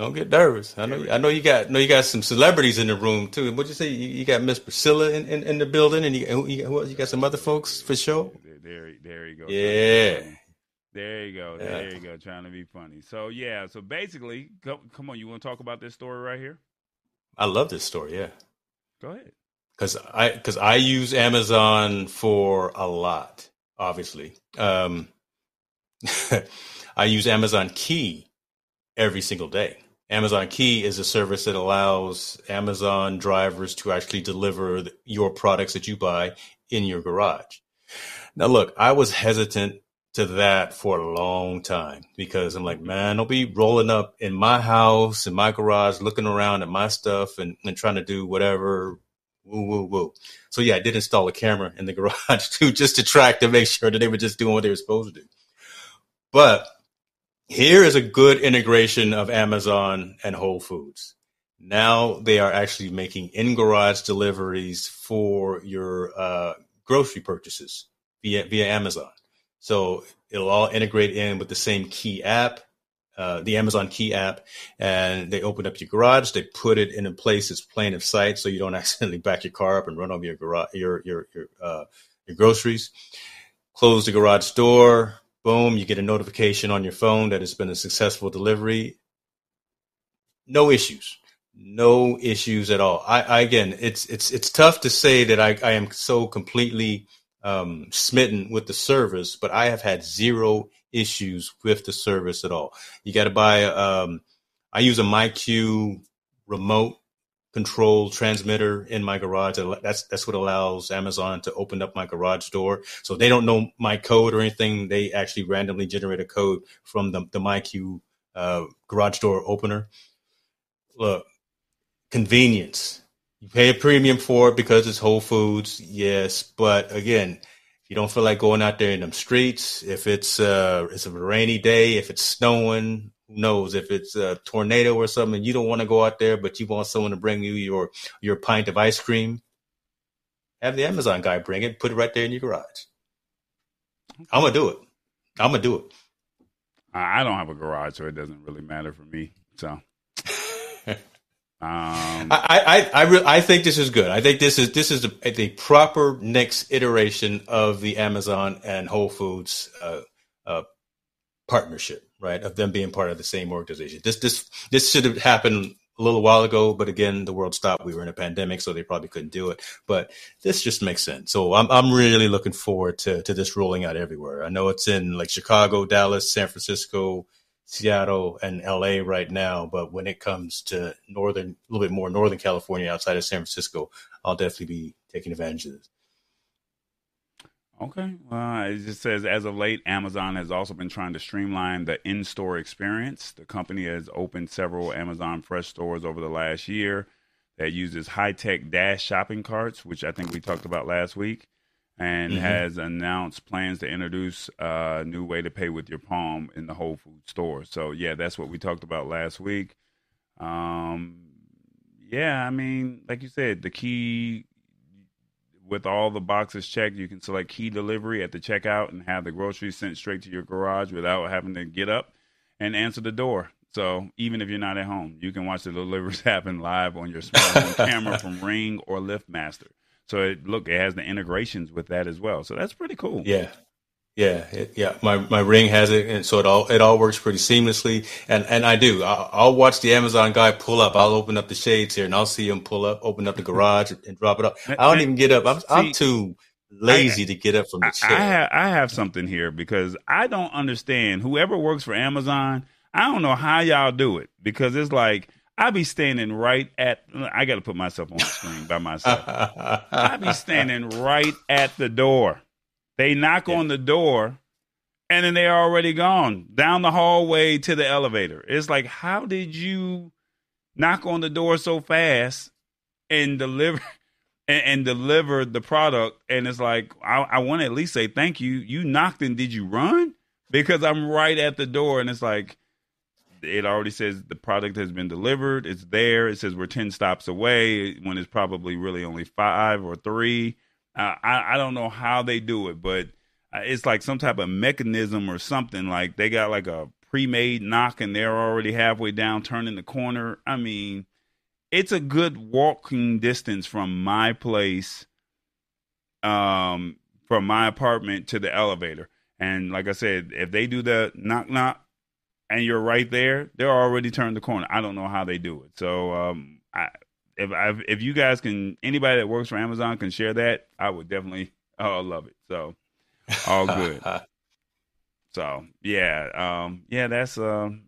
Don't get nervous. I know. I know you got. Know you got some celebrities in the room too. What'd you say? You, you got Miss Priscilla in, in, in the building, and you, who- you, you got some other folks for sure. There, there, you go. Yeah. There you go. Yeah. There you go. Trying to be funny. So yeah. So basically, go, come on. You want to talk about this story right here? I love this story. Yeah. Go ahead. because I because I use Amazon for a lot. Obviously, um, I use Amazon Key every single day. Amazon Key is a service that allows Amazon drivers to actually deliver th- your products that you buy in your garage. Now, look, I was hesitant to that for a long time because I'm like, man, don't be rolling up in my house, in my garage, looking around at my stuff and, and trying to do whatever woo woo woo. So yeah, I did install a camera in the garage too, just to track to make sure that they were just doing what they were supposed to do. But here is a good integration of Amazon and Whole Foods. Now they are actually making in garage deliveries for your uh, grocery purchases via via Amazon. So it'll all integrate in with the same key app, uh, the Amazon Key app, and they open up your garage. They put it in a place that's plain of sight, so you don't accidentally back your car up and run over your garage, your your your uh, your groceries. Close the garage door. Boom! You get a notification on your phone that it's been a successful delivery. No issues. No issues at all. I, I again, it's it's it's tough to say that I, I am so completely um, smitten with the service, but I have had zero issues with the service at all. You got to buy. Um, I use a MyQ remote control transmitter in my garage. That's that's what allows Amazon to open up my garage door. So they don't know my code or anything. They actually randomly generate a code from the the MyQ uh, garage door opener. Look, convenience. You pay a premium for it because it's Whole Foods, yes. But again, if you don't feel like going out there in them streets, if it's uh it's a rainy day, if it's snowing, knows? If it's a tornado or something, you don't want to go out there, but you want someone to bring you your your pint of ice cream. Have the Amazon guy bring it, put it right there in your garage. I'm gonna do it. I'm gonna do it. I don't have a garage, so it doesn't really matter for me. So, um, I I I, re- I think this is good. I think this is this is the, the proper next iteration of the Amazon and Whole Foods uh, uh, partnership, right? Of them being part of the same organization. This this this should have happened a little while ago, but again, the world stopped. We were in a pandemic, so they probably couldn't do it. But this just makes sense. So I'm I'm really looking forward to to this rolling out everywhere. I know it's in like Chicago, Dallas, San Francisco. Seattle and LA right now, but when it comes to northern, a little bit more northern California outside of San Francisco, I'll definitely be taking advantage of this. Okay. Well, it just says as of late, Amazon has also been trying to streamline the in store experience. The company has opened several Amazon Fresh stores over the last year that uses high tech dash shopping carts, which I think we talked about last week, and mm-hmm. has announced plans to introduce a new way to pay with your palm in the Whole Food store. So, yeah, that's what we talked about last week. Um, yeah, I mean, like you said, the key with all the boxes checked, you can select key delivery at the checkout and have the groceries sent straight to your garage without having to get up and answer the door. So even if you're not at home, you can watch the deliveries happen live on your smartphone camera from Ring or LiftMaster. So it, look, it has the integrations with that as well. So that's pretty cool. Yeah. Yeah, it, yeah. My my ring has it, and so it all it all works pretty seamlessly. And and I do. I'll, I'll, watch the Amazon guy pull up. I'll open up the shades here, and I'll see him pull up, open up the mm-hmm. garage, and drop it up. I don't even get up. I'm, see, I'm too lazy I, to get up from the chair. I have, I have something here because I don't understand. Whoever works for Amazon, I don't know how y'all do it because it's like I be standing right at. I got to put myself on the screen by myself. I be standing right at the door they knock yeah. on the door and then they're already gone down the hallway to the elevator. It's like, how did you knock on the door so fast and deliver and, and deliver the product? And it's like, I, I want to at least say thank you. You knocked and did you run? Because I'm right at the door and it's like, it already says the product has been delivered. It's there. It says we're 10 stops away when it's probably really only five or three. I I don't know how they do it, but uh, it's like some type of mechanism or something. Like they got like a pre-made knock, and they're already halfway down, turning the corner. I mean, it's a good walking distance from my place, um, from my apartment to the elevator. And like I said, if they do the knock knock, and you're right there, they're already turned the corner. I don't know how they do it. So um, I if i if you guys can anybody that works for Amazon can share that, I would definitely uh, love it. So all good. so yeah, um, yeah, that's um,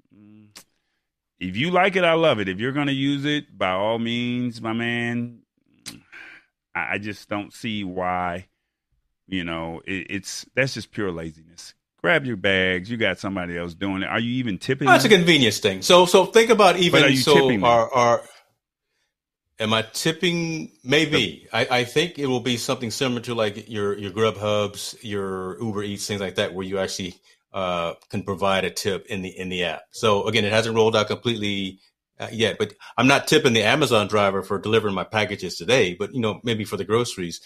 if you like it, I love it. If you're gonna use it, by all means, my man. I, I just don't see why. You know, it, it's that's just pure laziness grab your bags. You got somebody else doing it. Are you even tipping? That's a convenience thing. So, so think about even so our, our Am I tipping? Maybe. I, I think it will be something similar to like your your Grubhubs, your Uber Eats, things like that, where you actually uh, can provide a tip in the in the app. So again, it hasn't rolled out completely uh, yet, but I'm not tipping the Amazon driver for delivering my packages today. But you know, maybe for the groceries,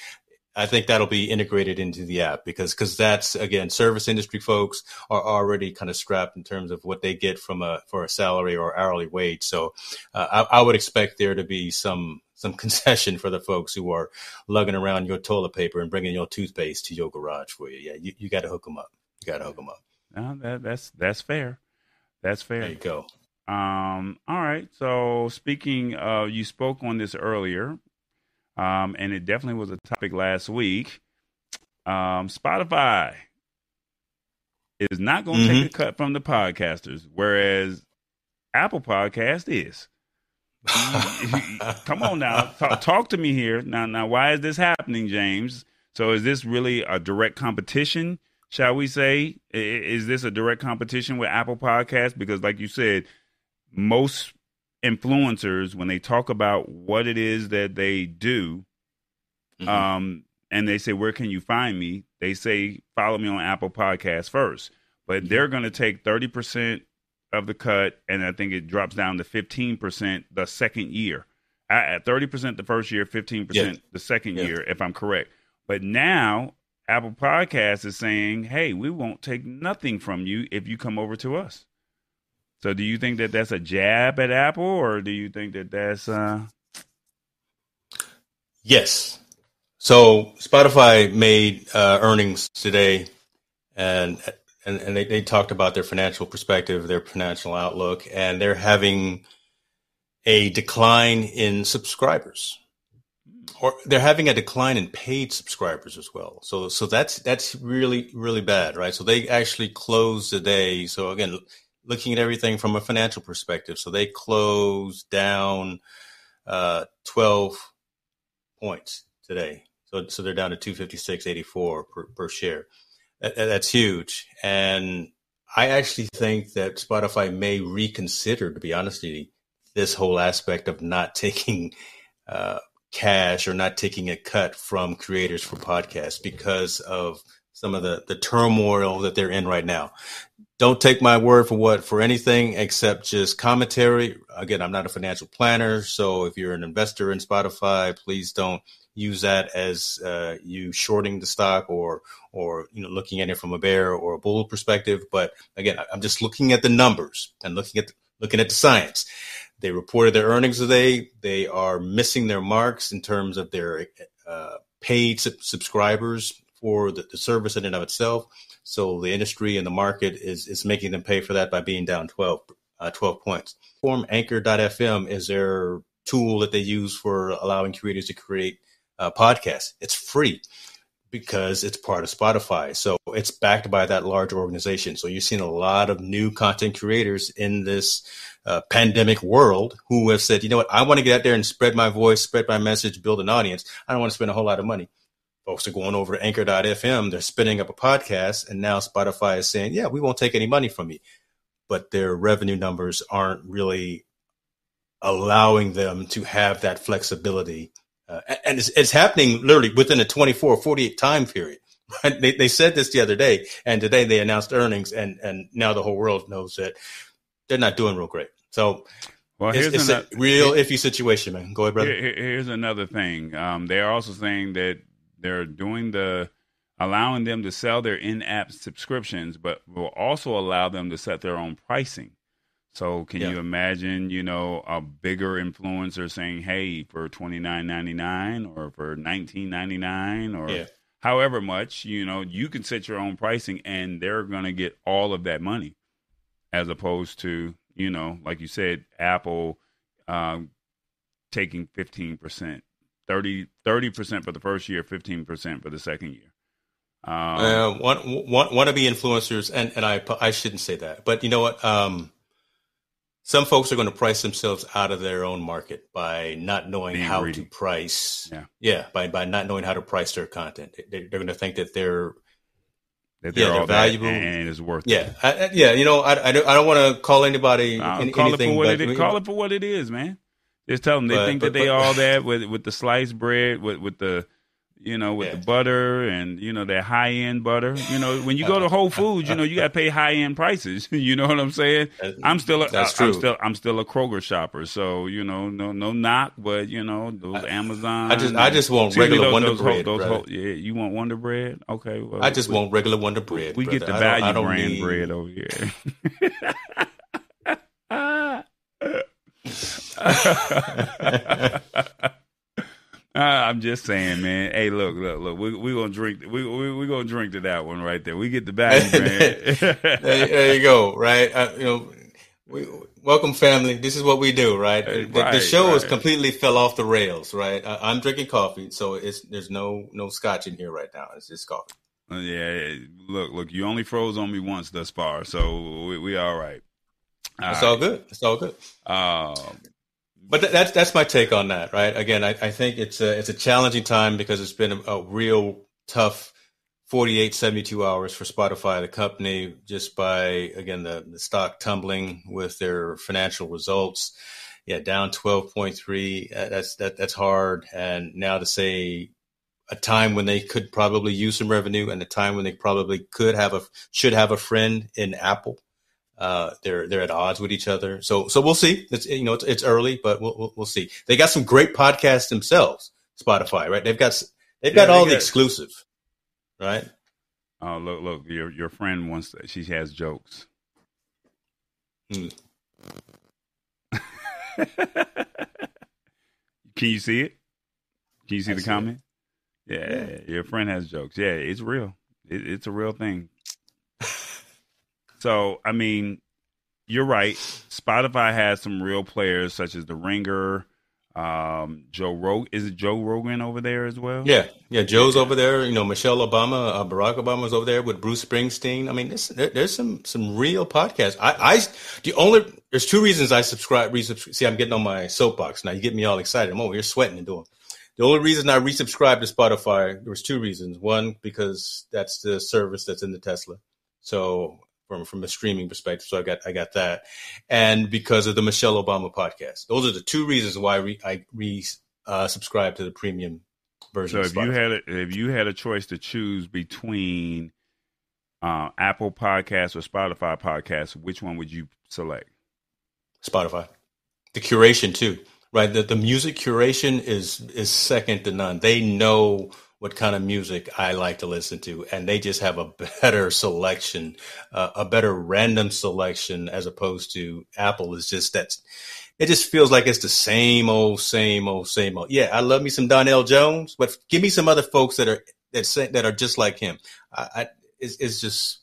I think that'll be integrated into the app because because that's again service industry folks are already kind of strapped in terms of what they get from a for a salary or hourly wage. So uh, I, I, would expect there to be some some concession for the folks who are lugging around your toilet paper and bringing your toothpaste to your garage for you. Yeah, you, you got to hook them up. You got to hook them up. No, that, that's that's fair. That's fair. There you go. Um, all right. So speaking of, you spoke on this earlier um, and it definitely was a topic last week. Um, Spotify is not going to mm-hmm. take a cut from the podcasters, whereas Apple Podcast is. Come on now, talk, talk, to me here now. Now, why is this happening, James? So, is this really a direct competition? Shall we say? Is this a direct competition with Apple Podcast? Because, like you said, most influencers when they talk about what it is that they do mm-hmm. um, and they say where can you find me they say follow me on apple podcast first but mm-hmm. they're going to take 30% of the cut and i think it drops down to 15% the second year at 30% the first year 15% yeah. the second yeah. year if i'm correct but now apple podcast is saying hey we won't take nothing from you if you come over to us so do you think that that's a jab at Apple, or do you think that that's uh... yes? So Spotify made uh, earnings today, and and, and they, they talked about their financial perspective, their financial outlook, and they're having a decline in subscribers or they're having a decline in paid subscribers as well. So so that's that's really really bad, right? So they actually closed the day. So again, looking at everything from a financial perspective. So they closed down uh, 12 points today. So so they're down to two fifty six eighty four per per share. That, that's huge, and I actually think that Spotify may reconsider, to be honest with you, this whole aspect of not taking uh, cash or not taking a cut from creators for podcasts because of some of the, the turmoil that they're in right now. Don't take my word for what for anything except just commentary. Again, I'm not a financial planner, so if you're an investor in Spotify, please don't use that as uh, you shorting the stock or or you know looking at it from a bear or a bull perspective. But again, I'm just looking at the numbers and looking at the, looking at the science. They reported their earnings today. They are missing their marks in terms of their uh, paid subscribers for the, the, service in and of itself. So the industry and the market is is making them pay for that by being down 12, uh, 12 points. Form Anchor.fm is their tool that they use for allowing creators to create uh, podcasts. It's free because it's part of Spotify. So it's backed by that large organization. So you're seeing a lot of new content creators in this uh, pandemic world who have said, you know what, I want to get out there and spread my voice, spread my message, build an audience. I don't want to spend a whole lot of money. Folks are going over to anchor.fm, they're spinning up a podcast, and now Spotify is saying, yeah, we won't take any money from you. But their revenue numbers aren't really allowing them to have that flexibility uh, and it's, it's, happening literally within a 24 48 time period. Right? They, they said this the other day, and today they announced earnings, and, and now the whole world knows that they're not doing real great. So, well, it's, it's another, a real iffy situation, man. Go ahead, brother. Here, here's another thing. Um, they're also saying that they're doing the allowing them to sell their in-app subscriptions, but will also allow them to set their own pricing. So can yeah. you imagine, you know, a bigger influencer saying, "Hey, for twenty nine ninety nine or for nineteen ninety nine or yeah. however much, you know, you can set your own pricing, and they're going to get all of that money, as opposed to, you know, like you said, Apple um, taking fifteen percent, 30 percent for the first year, fifteen percent for the second year. Um, uh, want, want, want to be influencers, and and I I shouldn't say that, but you know what? Um, some folks are going to price themselves out of their own market by not knowing how greedy. to price. Yeah, yeah, by by not knowing how to price their content. They, are going to think that they're that they're, yeah, they're valuable and is worth. Yeah, I, yeah. You know, I, I don't, I don't want to call anybody any, call anything. It for what it is. Call it for what it is, man. Just tell them they but, think but, that they but, all that with with the sliced bread with with the you know, with yeah. the butter and you know that high end butter. You know, when you go to Whole Foods, you know you got to pay high end prices. you know what I'm saying? I'm still a, That's true. I'm still I'm still a Kroger shopper, so you know, no no knock, but you know those Amazon. I just I just want regular those, Wonder those, Bread. Those, those yeah, you want Wonder Bread? Okay, well, I just we, want regular Wonder Bread. We brother. get the value brand need... bread over here. Uh, I'm just saying, man. Hey, look, look, look. We we gonna drink. We we we gonna drink to that one right there. We get the value, man. there, there, you go. Right. Uh, you know, we, welcome family. This is what we do, right? The, right, the show right. has completely fell off the rails, right? I, am drinking coffee, so it's there's no no scotch in here right now. It's just coffee. Uh, yeah. Look, look. You only froze on me once thus far, so we, we all right. All it's right. all good. It's all good. Um, but th- that's that's my take on that, right? Again, I, I think it's a it's a challenging time because it's been a, a real tough 48, 72 hours for Spotify, the company, just by again the, the stock tumbling with their financial results. Yeah, down twelve point three. Uh, that's that that's hard. And now to say a time when they could probably use some revenue and a time when they probably could have a should have a friend in Apple uh, they're they're at odds with each other. So so we'll see. It's you know it's, it's early, but we'll, we'll, we'll see. They got some great podcasts themselves. Spotify, right? They've got they've got yeah, all they the exclusive, right? Oh look look your your friend wants to, she has jokes. Hmm. Can you see it? Can you see I the see comment? Yeah, yeah, your friend has jokes. Yeah, it's real. It, it's a real thing. So, I mean, you're right. Spotify has some real players such as The Ringer, um, Joe Rogan. Is it Joe Rogan over there as well? Yeah, yeah. Joe's over there. You know, Michelle Obama, uh, Barack Obama's over there with Bruce Springsteen. I mean, there, there's some some real podcasts. I, I the only there's two reasons I subscribe. Resubscribe. See, I'm getting on my soapbox now. You get me all excited. I'm over here sweating and doing. The only reason I resubscribed to Spotify, there was two reasons. One, because that's the service that's in the Tesla. So from from a streaming perspective, so I got I got that, and because of the Michelle Obama podcast. Those are the two reasons why re, I re uh, subscribe to the premium version. So if you had a, if you had a choice to choose between uh, Apple Podcasts or Spotify Podcasts, which one would you select? Spotify. The curation too, right? The the music curation is is second to none. They know what kind of music I like to listen to, and they just have a better selection, uh, a better random selection as opposed to Apple. Is just that it just feels like it's the same old, same old, same old. Yeah, I love me some Donell Jones, but give me some other folks that are that say, that are just like him. I, I it's, it's just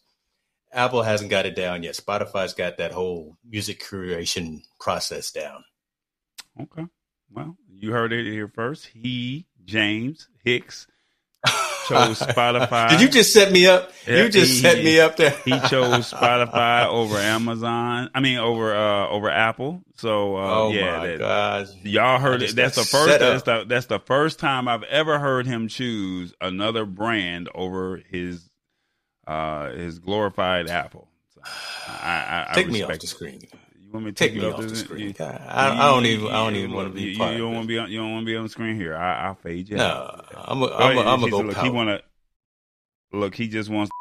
Apple hasn't got it down yet. Spotify's got that whole music creation process down. Okay. Well, you heard it here first. He, James Hicks, chose Spotify. Did you just set me up? Yeah, you just he, set me up there. he chose Spotify over Amazon. I mean, over uh over Apple. So uh, oh yeah, my that, gosh. y'all heard it. That's the first. That's the, that's the first time I've ever heard him choose another brand over his uh his glorified Apple. So I, I, Take I me off the screen. You want me to take, take me off the screen? I, I, don't even. I don't even want to be. You, you don't want to be. On, you don't want to be on the screen here. I, will fade you. No, I'm. A, I'm. A, I'm go. Look, he want to. Look, he just wants.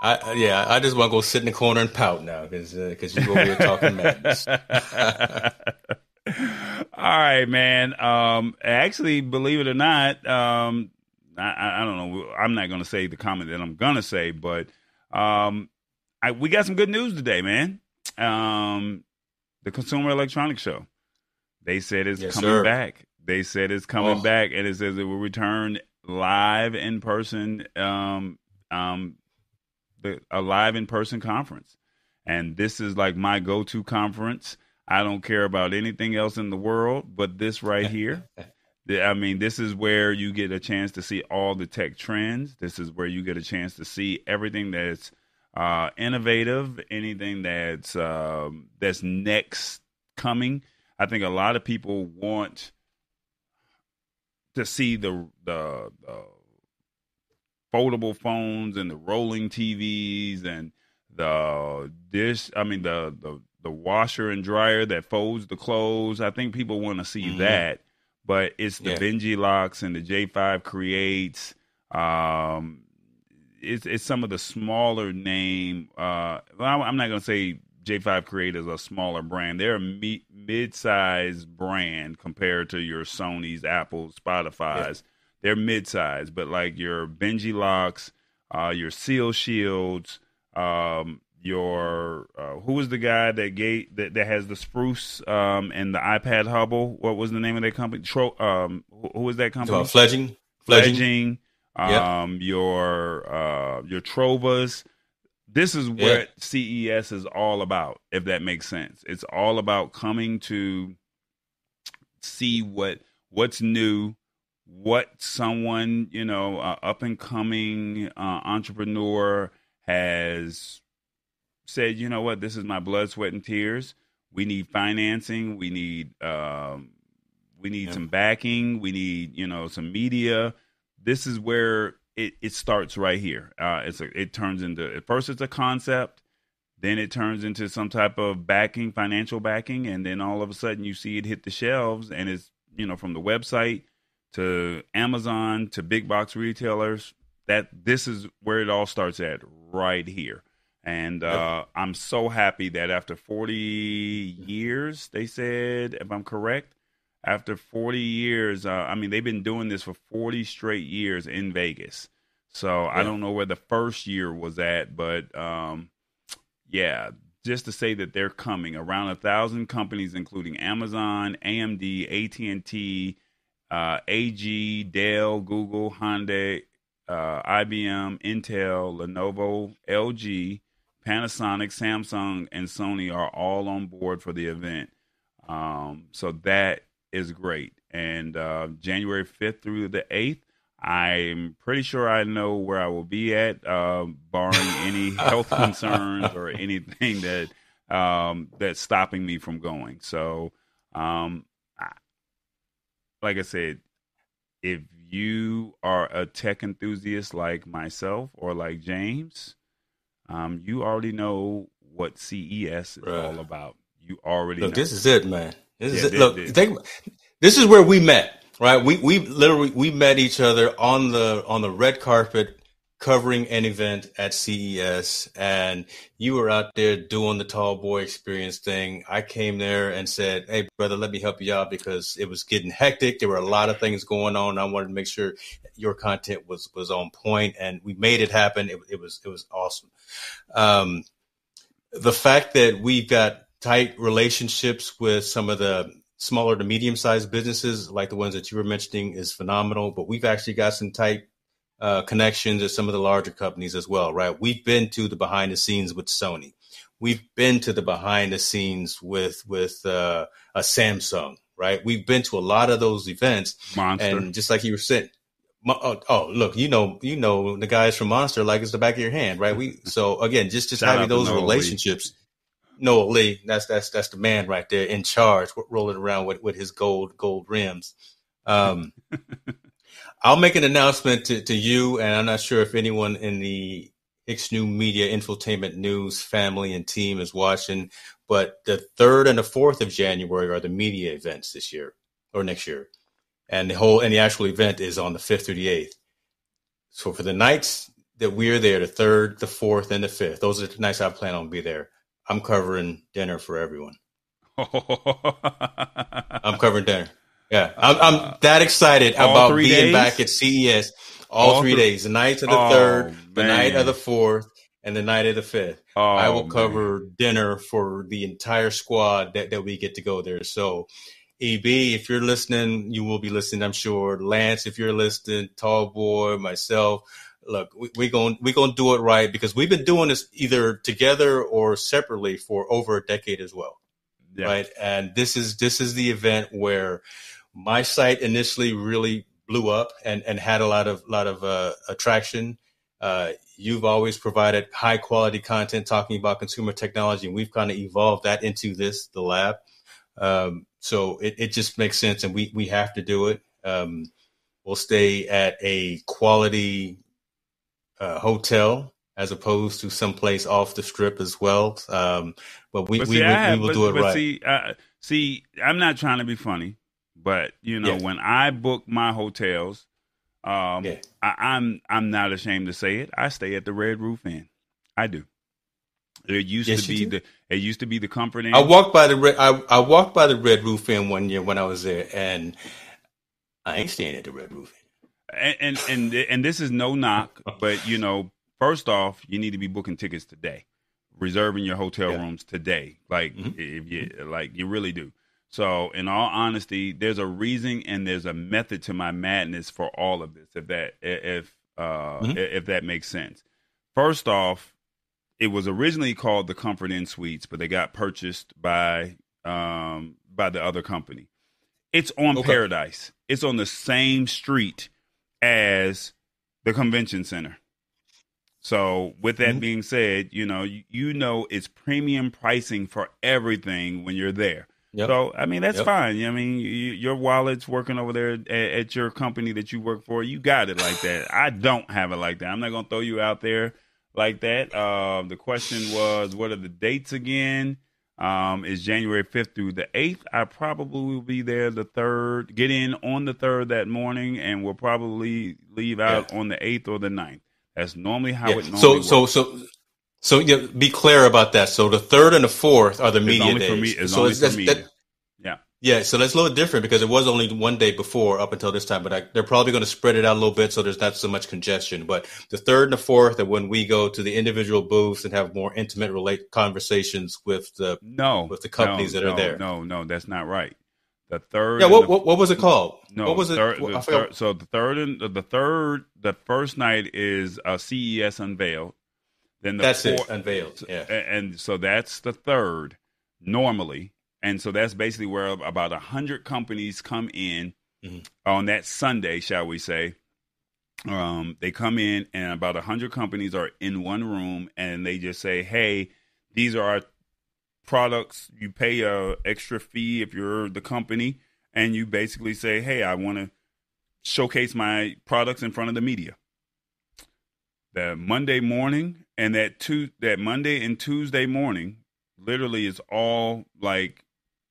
I yeah, I just want to go sit in the corner and pout now because because uh, you over here talking madness. All right, man. Um, actually, believe it or not, um, I, I don't know. I'm not going to say the comment that I'm going to say, but um, I, we got some good news today, man. Um, the Consumer Electronics Show. They said it's yes, coming sir. back. They said it's coming oh. back, and it says it will return live in person. Um, um, the, a live in person conference, and this is like my go to conference. I don't care about anything else in the world, but this right here. I mean, this is where you get a chance to see all the tech trends. This is where you get a chance to see everything that's uh, innovative, anything that's um, that's next coming. I think a lot of people want to see the, the the foldable phones and the rolling TVs and the dish. I mean the the the washer and dryer that folds the clothes. I think people want to see mm-hmm. that but it's the yeah. BenjiLocks and the J5 Creates. Um, it's it's some of the smaller name. Uh, well, I'm not going to say J5 Create is a smaller brand. They're a me- mid-sized brand compared to your Sony's, Apple's, Spotify's. Yeah. They're mid-sized, but like your BenjiLocks, uh, your Seal Shields, um, your uh, who was the guy that gave that, that has the spruce um, and the iPad Hubble? What was the name of that company? Tro, um, who, who was that company? Uh, fledging, fledging. fledging um, yep. your uh, your Trovas. This is what yep. CES is all about. If that makes sense, it's all about coming to see what what's new, what someone you know, uh, up and coming uh, entrepreneur has said, you know what, this is my blood, sweat, and tears. We need financing. We need um, we need yeah. some backing. We need you know some media. This is where it, it starts right here. Uh, it's a, it turns into at first it's a concept, then it turns into some type of backing, financial backing, and then all of a sudden you see it hit the shelves, and it's you know from the website to Amazon to big box retailers. That this is where it all starts at right here. And uh, I'm so happy that after 40 years, they said, if I'm correct, after 40 years, uh, I mean, they've been doing this for 40 straight years in Vegas. So yeah. I don't know where the first year was at, but um, yeah, just to say that they're coming around a thousand companies, including Amazon, AMD, AT and T, uh, AG, Dell, Google, Hyundai, uh, IBM, Intel, Lenovo, LG, Panasonic, Samsung, and Sony are all on board for the event. Um, so that is great. And uh, January 5th through the 8th, I'm pretty sure I know where I will be at, uh, barring any health concerns or anything that um, that's stopping me from going. So um, like I said, if you are a tech enthusiast like myself or like James, um, you already know what CES is right. all about. You already look. Know. This is it, man. This yeah, is. Look, this. Think, this is where we met, right? We we literally we met each other on the on the red carpet covering an event at CES and you were out there doing the tall boy experience thing. I came there and said, Hey brother, let me help you out because it was getting hectic. There were a lot of things going on. I wanted to make sure your content was, was on point and we made it happen. It, it was, it was awesome. Um, the fact that we've got tight relationships with some of the smaller to medium sized businesses like the ones that you were mentioning is phenomenal, but we've actually got some tight uh, connections at some of the larger companies as well, right? We've been to the behind the scenes with Sony. We've been to the behind the scenes with with uh, a Samsung, right? We've been to a lot of those events, Monster. and just like you were saying, oh, oh, look, you know, you know the guys from Monster like it's the back of your hand, right? We so again, just just having those relationships. Noel Lee, that's that's that's the man right there in charge, rolling around with with his gold gold rims. Um, I'll make an announcement to, to you, and I'm not sure if anyone in the Ixnu Media Infotainment News family and team is watching, but the third and the fourth of January are the media events this year or next year, and the whole and the actual event is on the fifth through the eighth. So for the nights that we're there, the third, the fourth, and the fifth, those are the nights I plan on be there. I'm covering dinner for everyone. I'm covering dinner. Yeah, I'm, I'm uh, that excited about being days? back at CES. All, all three th- days, the night of the oh, third, the night of the fourth, and the night of the fifth. Oh, I will cover man. dinner for the entire squad that, that we get to go there. So, EB, if you're listening, you will be listening, I'm sure. Lance, if you're listening, Tall Boy, myself, look, we, we going we gonna do it right because we've been doing this either together or separately for over a decade as well, yeah. right? And this is this is the event where my site initially really blew up and, and had a lot of lot of uh, attraction. Uh, you've always provided high quality content talking about consumer technology, and we've kind of evolved that into this, the lab. Um, so it, it just makes sense, and we we have to do it. Um, we'll stay at a quality uh, hotel as opposed to someplace off the strip as well. Um, but we, but see, we, we, we, will but, do it right. See, uh, see, I'm not trying to be funny. But you know, yeah. when I book my hotels, um, yeah. I, I'm I'm not ashamed to say it. I stay at the Red Roof Inn. I do. It used yes, to be the it used to be the Comfort Inn. I walked by the red I, I walked by the Red Roof Inn one year when I was there, and I ain't staying at the Red Roof Inn. And and and, and this is no knock, but you know, first off, you need to be booking tickets today, reserving your hotel yeah. rooms today. Like mm-hmm. if you like, you really do. So, in all honesty, there's a reason and there's a method to my madness for all of this. If that if uh, mm-hmm. if that makes sense. First off, it was originally called the Comfort Inn Suites, but they got purchased by um, by the other company. It's on okay. Paradise. It's on the same street as the convention center. So, with that mm-hmm. being said, you know, you, you know it's premium pricing for everything when you're there. Yep. So I mean that's yep. fine. I mean you, your wallet's working over there at, at, your company that you work for. You got it like that. I don't have it like that. I'm not gonna throw you out there like that. Uh, the question was, what are the dates again? Um, is January 5th through the 8th. I probably will be there the 3rd, get in on the 3rd that morning, and we'll probably leave out yeah. on the 8th or the 9th. That's normally how yeah. it normally so, works. So, so, so yeah, be clear about that. So the third and the fourth are the media only days. Me, it's so only it's, for media. That, yeah. So that's a little different because it was only one day before up until this time, but I, they're probably going to spread it out a little bit so there's not so much congestion. But the third and the fourth that when we go to the individual booths and have more intimate relate conversations with the no with the companies no, that are no, there. No, no, that's not right. The third. Yeah, what, the, what, what was it called? No, what was it? The third, so the third and the third, the first night is uh, a CES unveiled. Then the that's fourth, it unveiled. Yeah, and so that's the third normally, and so that's basically where about a hundred companies come in mm-hmm. on that Sunday, shall we say? Um, they come in, and about a hundred companies are in one room, and they just say, "Hey, these are our products. You pay a extra fee if you're the company." and you basically say, "Hey, I want to showcase my products in front of the media." The Monday morning and that two that Monday and Tuesday morning literally is all like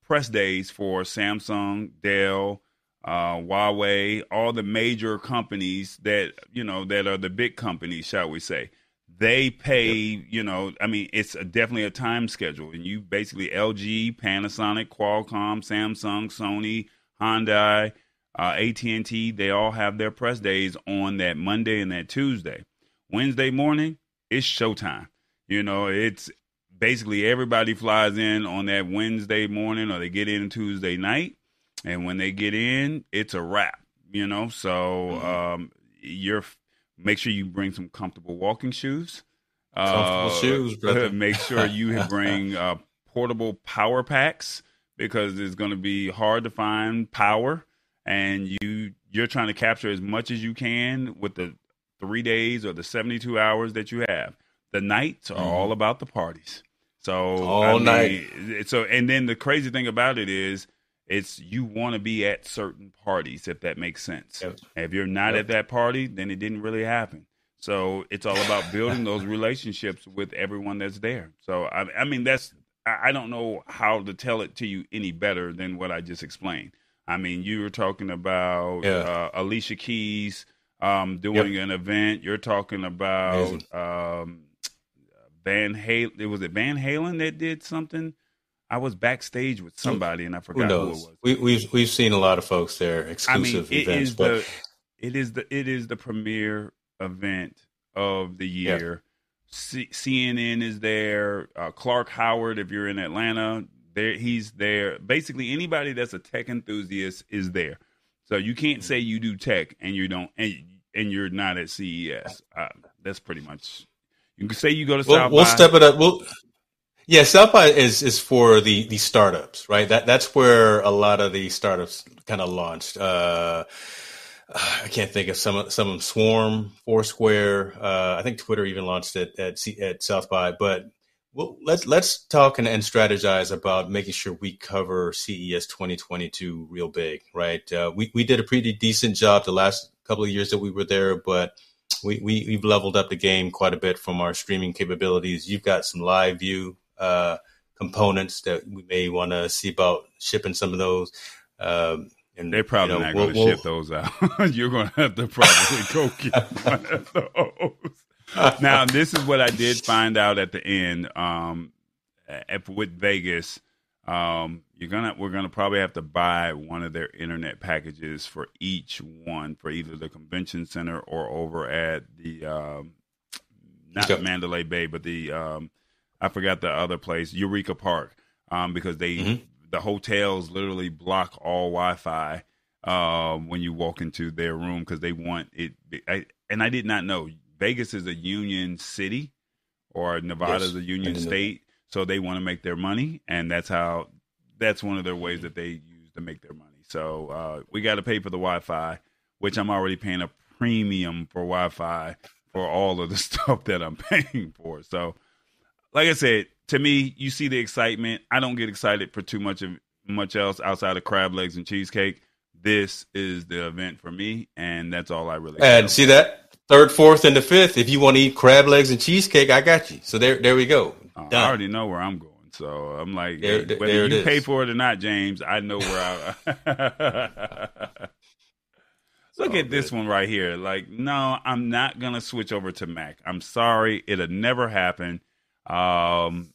press days for Samsung, Dell, uh, Huawei, all the major companies that you know that are the big companies, shall we say? They pay, yep. you know, I mean, it's a, definitely a time schedule, and you basically LG, Panasonic, Qualcomm, Samsung, Sony, Hyundai, uh, AT and T, they all have their press days on that Monday and that Tuesday. Wednesday morning, it's showtime. You know, it's basically everybody flies in on that Wednesday morning or they get in Tuesday night. And when they get in, it's a wrap, you know? So mm-hmm. um, you're make sure you bring some comfortable walking shoes. Comfortable uh, shoes, brother. make sure you bring uh, portable power packs because it's going to be hard to find power and you you're trying to capture as much as you can with the 3 days or the 72 hours that you have. The nights are mm-hmm. all about the parties. So all I mean, night. So and then the crazy thing about it is, it's you want to be at certain parties if that makes sense. Yep. If you're not yep. at that party, then it didn't really happen. So it's all about building those relationships with everyone that's there. So I, I mean, that's I don't know how to tell it to you any better than what I just explained. I mean, you were talking about yeah. uh, Alicia Keys um, doing yep. an event. You're talking about um, Van Halen. It was it Van Halen that did something. I was backstage with somebody and I forgot who, who it was. We, have we've, we've seen a lot of folks there, exclusive I mean, it events. Is but... the, it is the it is the premier event of the year. C- CNN is there. Uh, Clark Howard, if you're in Atlanta, there he's there. Basically, anybody that's a tech enthusiast is there. So you can't say you do tech and you don't and, and you're not at CES. Uh, that's pretty much you can say you go to we'll, South. We'll step it up. We'll, yeah, South by is is for the the startups, right? That that's where a lot of the startups kind of launched. Uh, I can't think of some some of them. Swarm, Foursquare. Uh, I think Twitter even launched it at at South by. But well, let's let's talk and, and, strategize about making sure we cover CES 2022 real big, right? Uh, we we did a pretty decent job the last couple of years that we were there, but we, we we've leveled up the game quite a bit from our streaming capabilities. You've got some live view uh, components that we may want to see about shipping some of those. Um, and they're probably you know, not going to we'll, ship those out. You're going to have to probably go get one of those. now, this is what I did find out at the end um, at, with Vegas. Um, you're gonna we're gonna probably have to buy one of their internet packages for each one for either the convention center or over at the um, not okay. Mandalay Bay, but the um, I forgot the other place, Eureka Park, um, because they mm-hmm. the hotels literally block all Wi-Fi um, when you walk into their room because they want it. I, and I did not know Vegas is a union city or Nevada is a union state, so they want to make their money, and that's how that's one of their ways that they use to make their money. So uh, we got to pay for the Wi-Fi, which I'm already paying a premium for Wi-Fi for all of the stuff that I'm paying for. So, like I said, to me, you see the excitement. I don't get excited for too much of much else outside of crab legs and cheesecake. This is the event for me, and that's all I really. And see that third, fourth, and the fifth. If you want to eat crab legs and cheesecake, I got you. So there, there we go. Uh, I already know where I'm going. So I'm like, there, whether there you pay for it or not, James, I know where I. Look at this one right here. Like, no, I'm not gonna switch over to Mac. I'm sorry, it'll never happen. Um,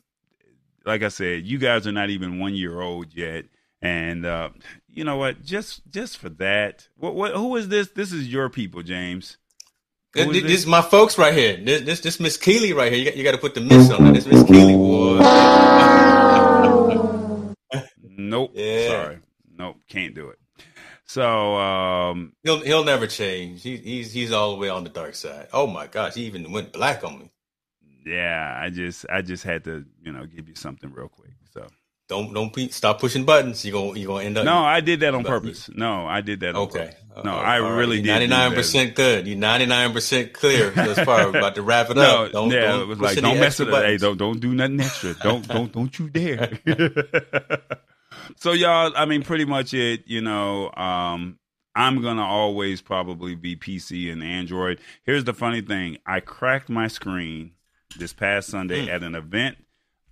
like I said, you guys are not even one year old yet, and uh, you know what? Just just for that, what what? Who is this? This is your people, James. This, this, is my folks right here. This this, this Miss Keeley right here. You got, you got to put the miss on it. This Miss Keeley, boy. nope. Yeah. Sorry. Nope. Can't do it. So um, he'll he'll never change. He, he's he's all the way on the dark side. Oh my gosh, he even went black on me. Yeah, I just I just had to you know give you something real quick. Don't don't be, stop pushing buttons. You gonna you gonna end up. No, I did that on purpose. No, I did that. okay. Purpose. No, I really right. did. Ninety nine percent good. You ninety nine percent clear thus far. About to wrap it no, up. Don't, yeah, don't it was like don't mess with it. Hey, don't don't do nothing extra. don't don't don't you dare. So y'all, I mean, pretty much it. You know, um, I'm gonna always probably be PC and Android. Here's the funny thing: I cracked my screen this past Sunday mm. at an event,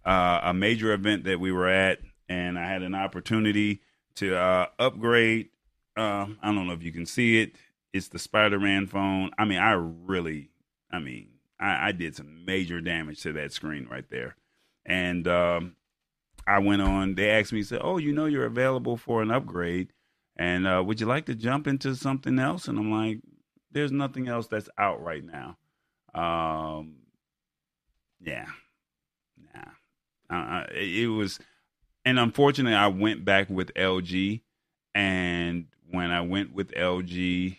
uh, a major event that we were at, and I had an opportunity to uh, upgrade. Uh, I don't know if you can see it. It's the Spider-Man phone. I mean, I really, I mean, I, I did some major damage to that screen right there, and um, I went on. They asked me, said, "Oh, you know, you're available for an upgrade." And uh, would you like to jump into something else? And I'm like, there's nothing else that's out right now. Um, yeah. Uh, it was, and unfortunately, I went back with LG, and when I went with LG,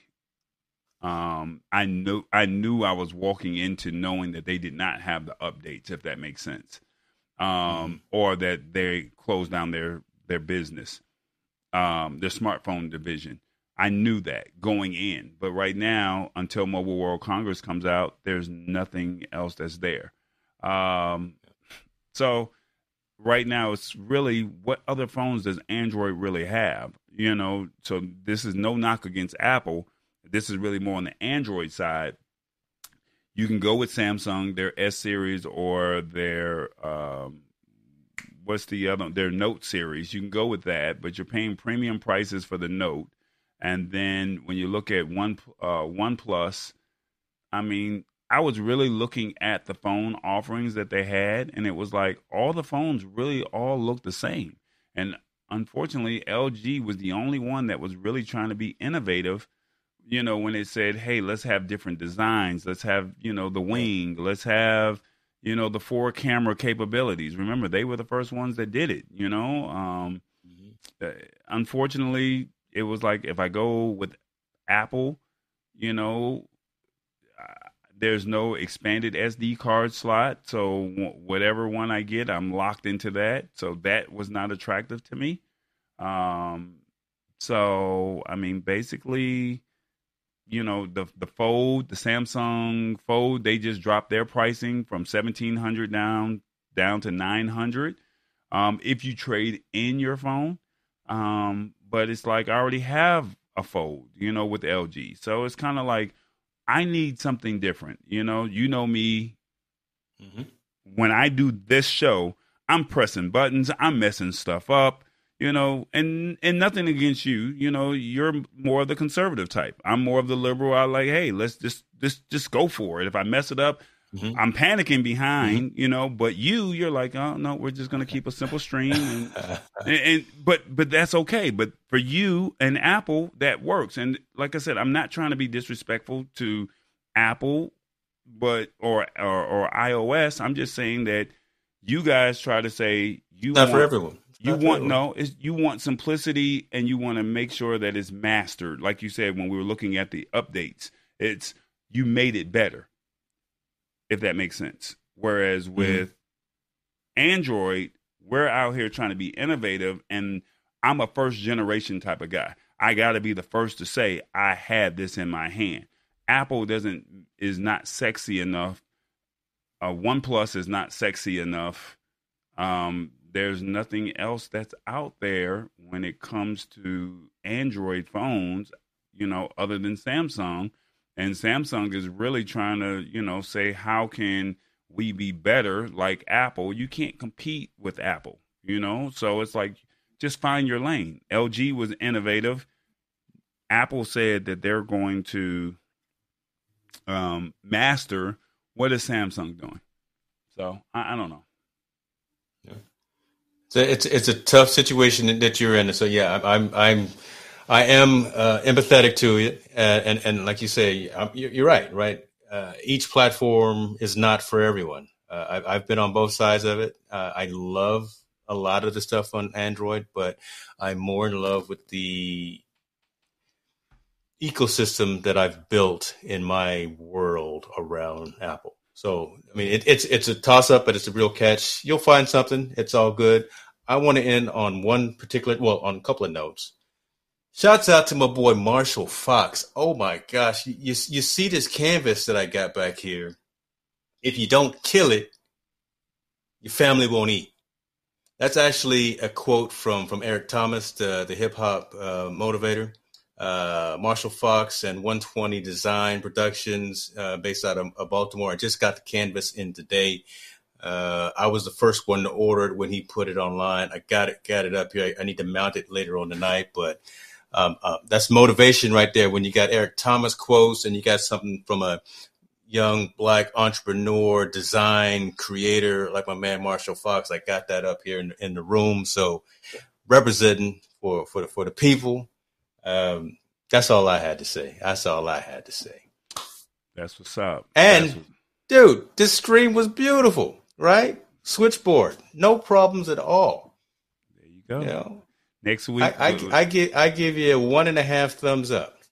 um, I knew I knew I was walking into knowing that they did not have the updates, if that makes sense, um, mm-hmm. or that they closed down their their business um, their smartphone division. I knew that going in, but right now, until Mobile World Congress comes out, there's nothing else that's there. Um, so right now, it's really what other phones does Android really have? You know, so this is no knock against Apple. This is really more on the Android side. You can go with Samsung, their S series or their um, what's the other their Note series. You can go with that, but you're paying premium prices for the Note. And then when you look at one uh, OnePlus, I mean, I was really looking at the phone offerings that they had, and it was like all the phones really all look the same. And unfortunately, LG was the only one that was really trying to be innovative. You know, when it said, "Hey, let's have different designs. Let's have you know the wing. Let's have." you know the four camera capabilities. Remember, they were the first ones that did it. You know, um, mm-hmm. uh, unfortunately, it was like if I go with Apple, you know, there's no expanded SD card slot. So whatever one I get, I'm locked into that. So that was not attractive to me. Um, so I mean, basically, you know the the fold the samsung fold they just dropped their pricing from 1700 down down to 900 um, if you trade in your phone um, but it's like i already have a fold you know with lg so it's kind of like i need something different you know you know me mm-hmm. when i do this show i'm pressing buttons i'm messing stuff up you know, and and nothing against you. You know, you're more of the conservative type. I'm more of the liberal. I like, hey, let's just just just go for it. If I mess it up, mm-hmm. I'm panicking behind. Mm-hmm. You know, but you, you're like, oh no, we're just gonna keep a simple stream, and, and, and but but that's okay. But for you and Apple, that works. And like I said, I'm not trying to be disrespectful to Apple, but or or, or iOS. I'm just saying that you guys try to say you not want, for everyone you want no, you want simplicity and you want to make sure that it's mastered. Like you said when we were looking at the updates, it's you made it better. If that makes sense. Whereas mm-hmm. with mm-hmm. Android, we're out here trying to be innovative and I'm a first generation type of guy. I got to be the first to say I had this in my hand. Apple doesn't is not sexy enough. Uh, OnePlus is not sexy enough. Um, there's nothing else that's out there when it comes to Android phones, you know, other than Samsung. And Samsung is really trying to, you know, say, how can we be better like Apple? You can't compete with Apple, you know? So it's like, just find your lane. LG was innovative. Apple said that they're going to um, master what is Samsung doing. So I, I don't know. Yeah. So it's it's a tough situation that you're in. So yeah, I'm I'm I am uh, empathetic to it, uh, and and like you say, I'm, you're right. Right, uh, each platform is not for everyone. Uh, I've, I've been on both sides of it. Uh, I love a lot of the stuff on Android, but I'm more in love with the ecosystem that I've built in my world around Apple. So, I mean, it, it's it's a toss up, but it's a real catch. You'll find something. It's all good. I want to end on one particular, well, on a couple of notes. Shouts out to my boy Marshall Fox. Oh my gosh, you, you, see this canvas that I got back here. If you don't kill it, your family won't eat. That's actually a quote from from Eric Thomas, the the hip hop uh, motivator. Uh, Marshall Fox and 120 Design Productions, uh, based out of, of, Baltimore. I just got the canvas in today. Uh, I was the first one to order it when he put it online. I got it, got it up here. I, I need to mount it later on tonight, but um, uh, that's motivation right there. When you got Eric Thomas quotes and you got something from a young black entrepreneur, design creator like my man Marshall Fox. I got that up here in, in the room. So representing for for the, for the people. Um, that's all I had to say. That's all I had to say. That's what's up. And what... dude, this stream was beautiful, right? Switchboard, no problems at all. There you go. You know, Next week, I, I, I give I give you a one and a half thumbs up.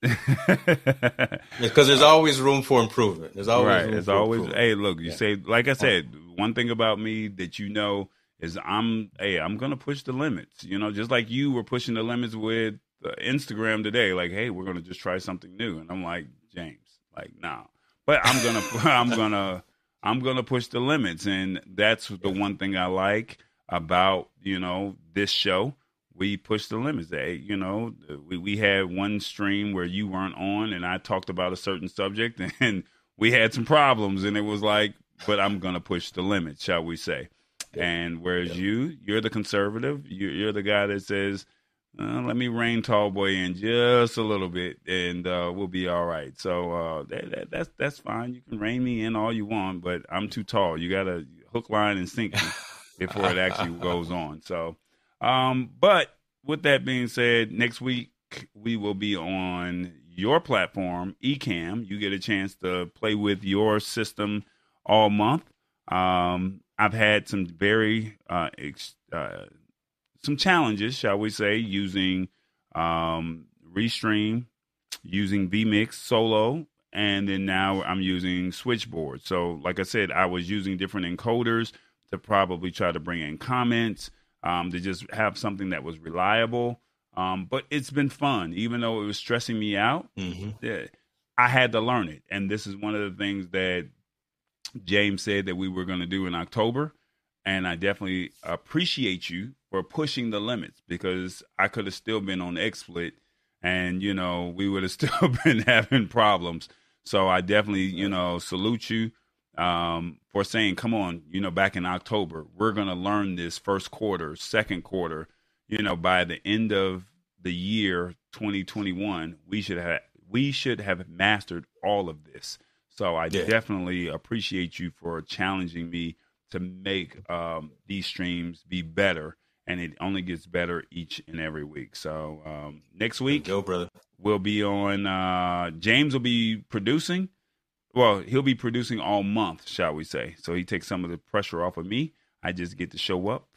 because there's always room for improvement. There's always right. There's always hey, look, you yeah. say like I said, one thing about me that you know is I'm hey, I'm gonna push the limits. You know, just like you were pushing the limits with uh, Instagram today. Like, hey, we're gonna just try something new, and I'm like James, like nah. But I'm gonna I'm gonna I'm gonna push the limits, and that's the one thing I like about you know this show we pushed the limits. That you know, we we had one stream where you weren't on, and I talked about a certain subject, and we had some problems, and it was like, but I'm gonna push the limits, shall we say? Yeah. And whereas yeah. you, you're the conservative, you're, you're the guy that says, uh, "Let me rein tall boy in just a little bit, and uh, we'll be all right." So uh, that, that, that's that's fine. You can rein me in all you want, but I'm too tall. You got to hook, line, and sink me before it actually goes on. So. Um, but with that being said, next week we will be on your platform, Ecamm. You get a chance to play with your system all month. Um, I've had some very uh, ex- uh, some challenges, shall we say, using um, Restream, using vMix Solo, and then now I'm using Switchboard. So, like I said, I was using different encoders to probably try to bring in comments um, to just have something that was reliable. Um, but it's been fun, even though it was stressing me out. Mm-hmm. I had to learn it, and this is one of the things that James said that we were going to do in October. And I definitely appreciate you for pushing the limits because I could have still been on XSplit, and you know we would have still been having problems. So I definitely, you know, salute you um, for saying, come on, you know, back in October, we're going to learn this first quarter, second quarter, you know, by the end of the year 2021, we should have we should have mastered all of this. So I yeah. definitely appreciate you for challenging me to make um, these streams be better, and it only gets better each and every week. So um, next week, go brother, we'll be on. Uh, James will be producing well, he'll be producing all month, shall we say. So he takes some of the pressure off of me. I just get to show up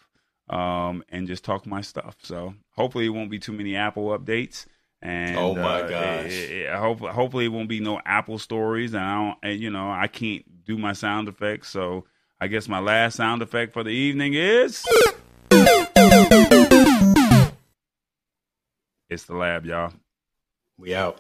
um, and just talk my stuff. So hopefully it won't be too many Apple updates. And oh my uh, gosh! It, it, hope, hopefully it won't be no Apple stories. And I don't, and, you know, I can't do my sound effects. So I guess my last sound effect for the evening is it's the lab, y'all. We out.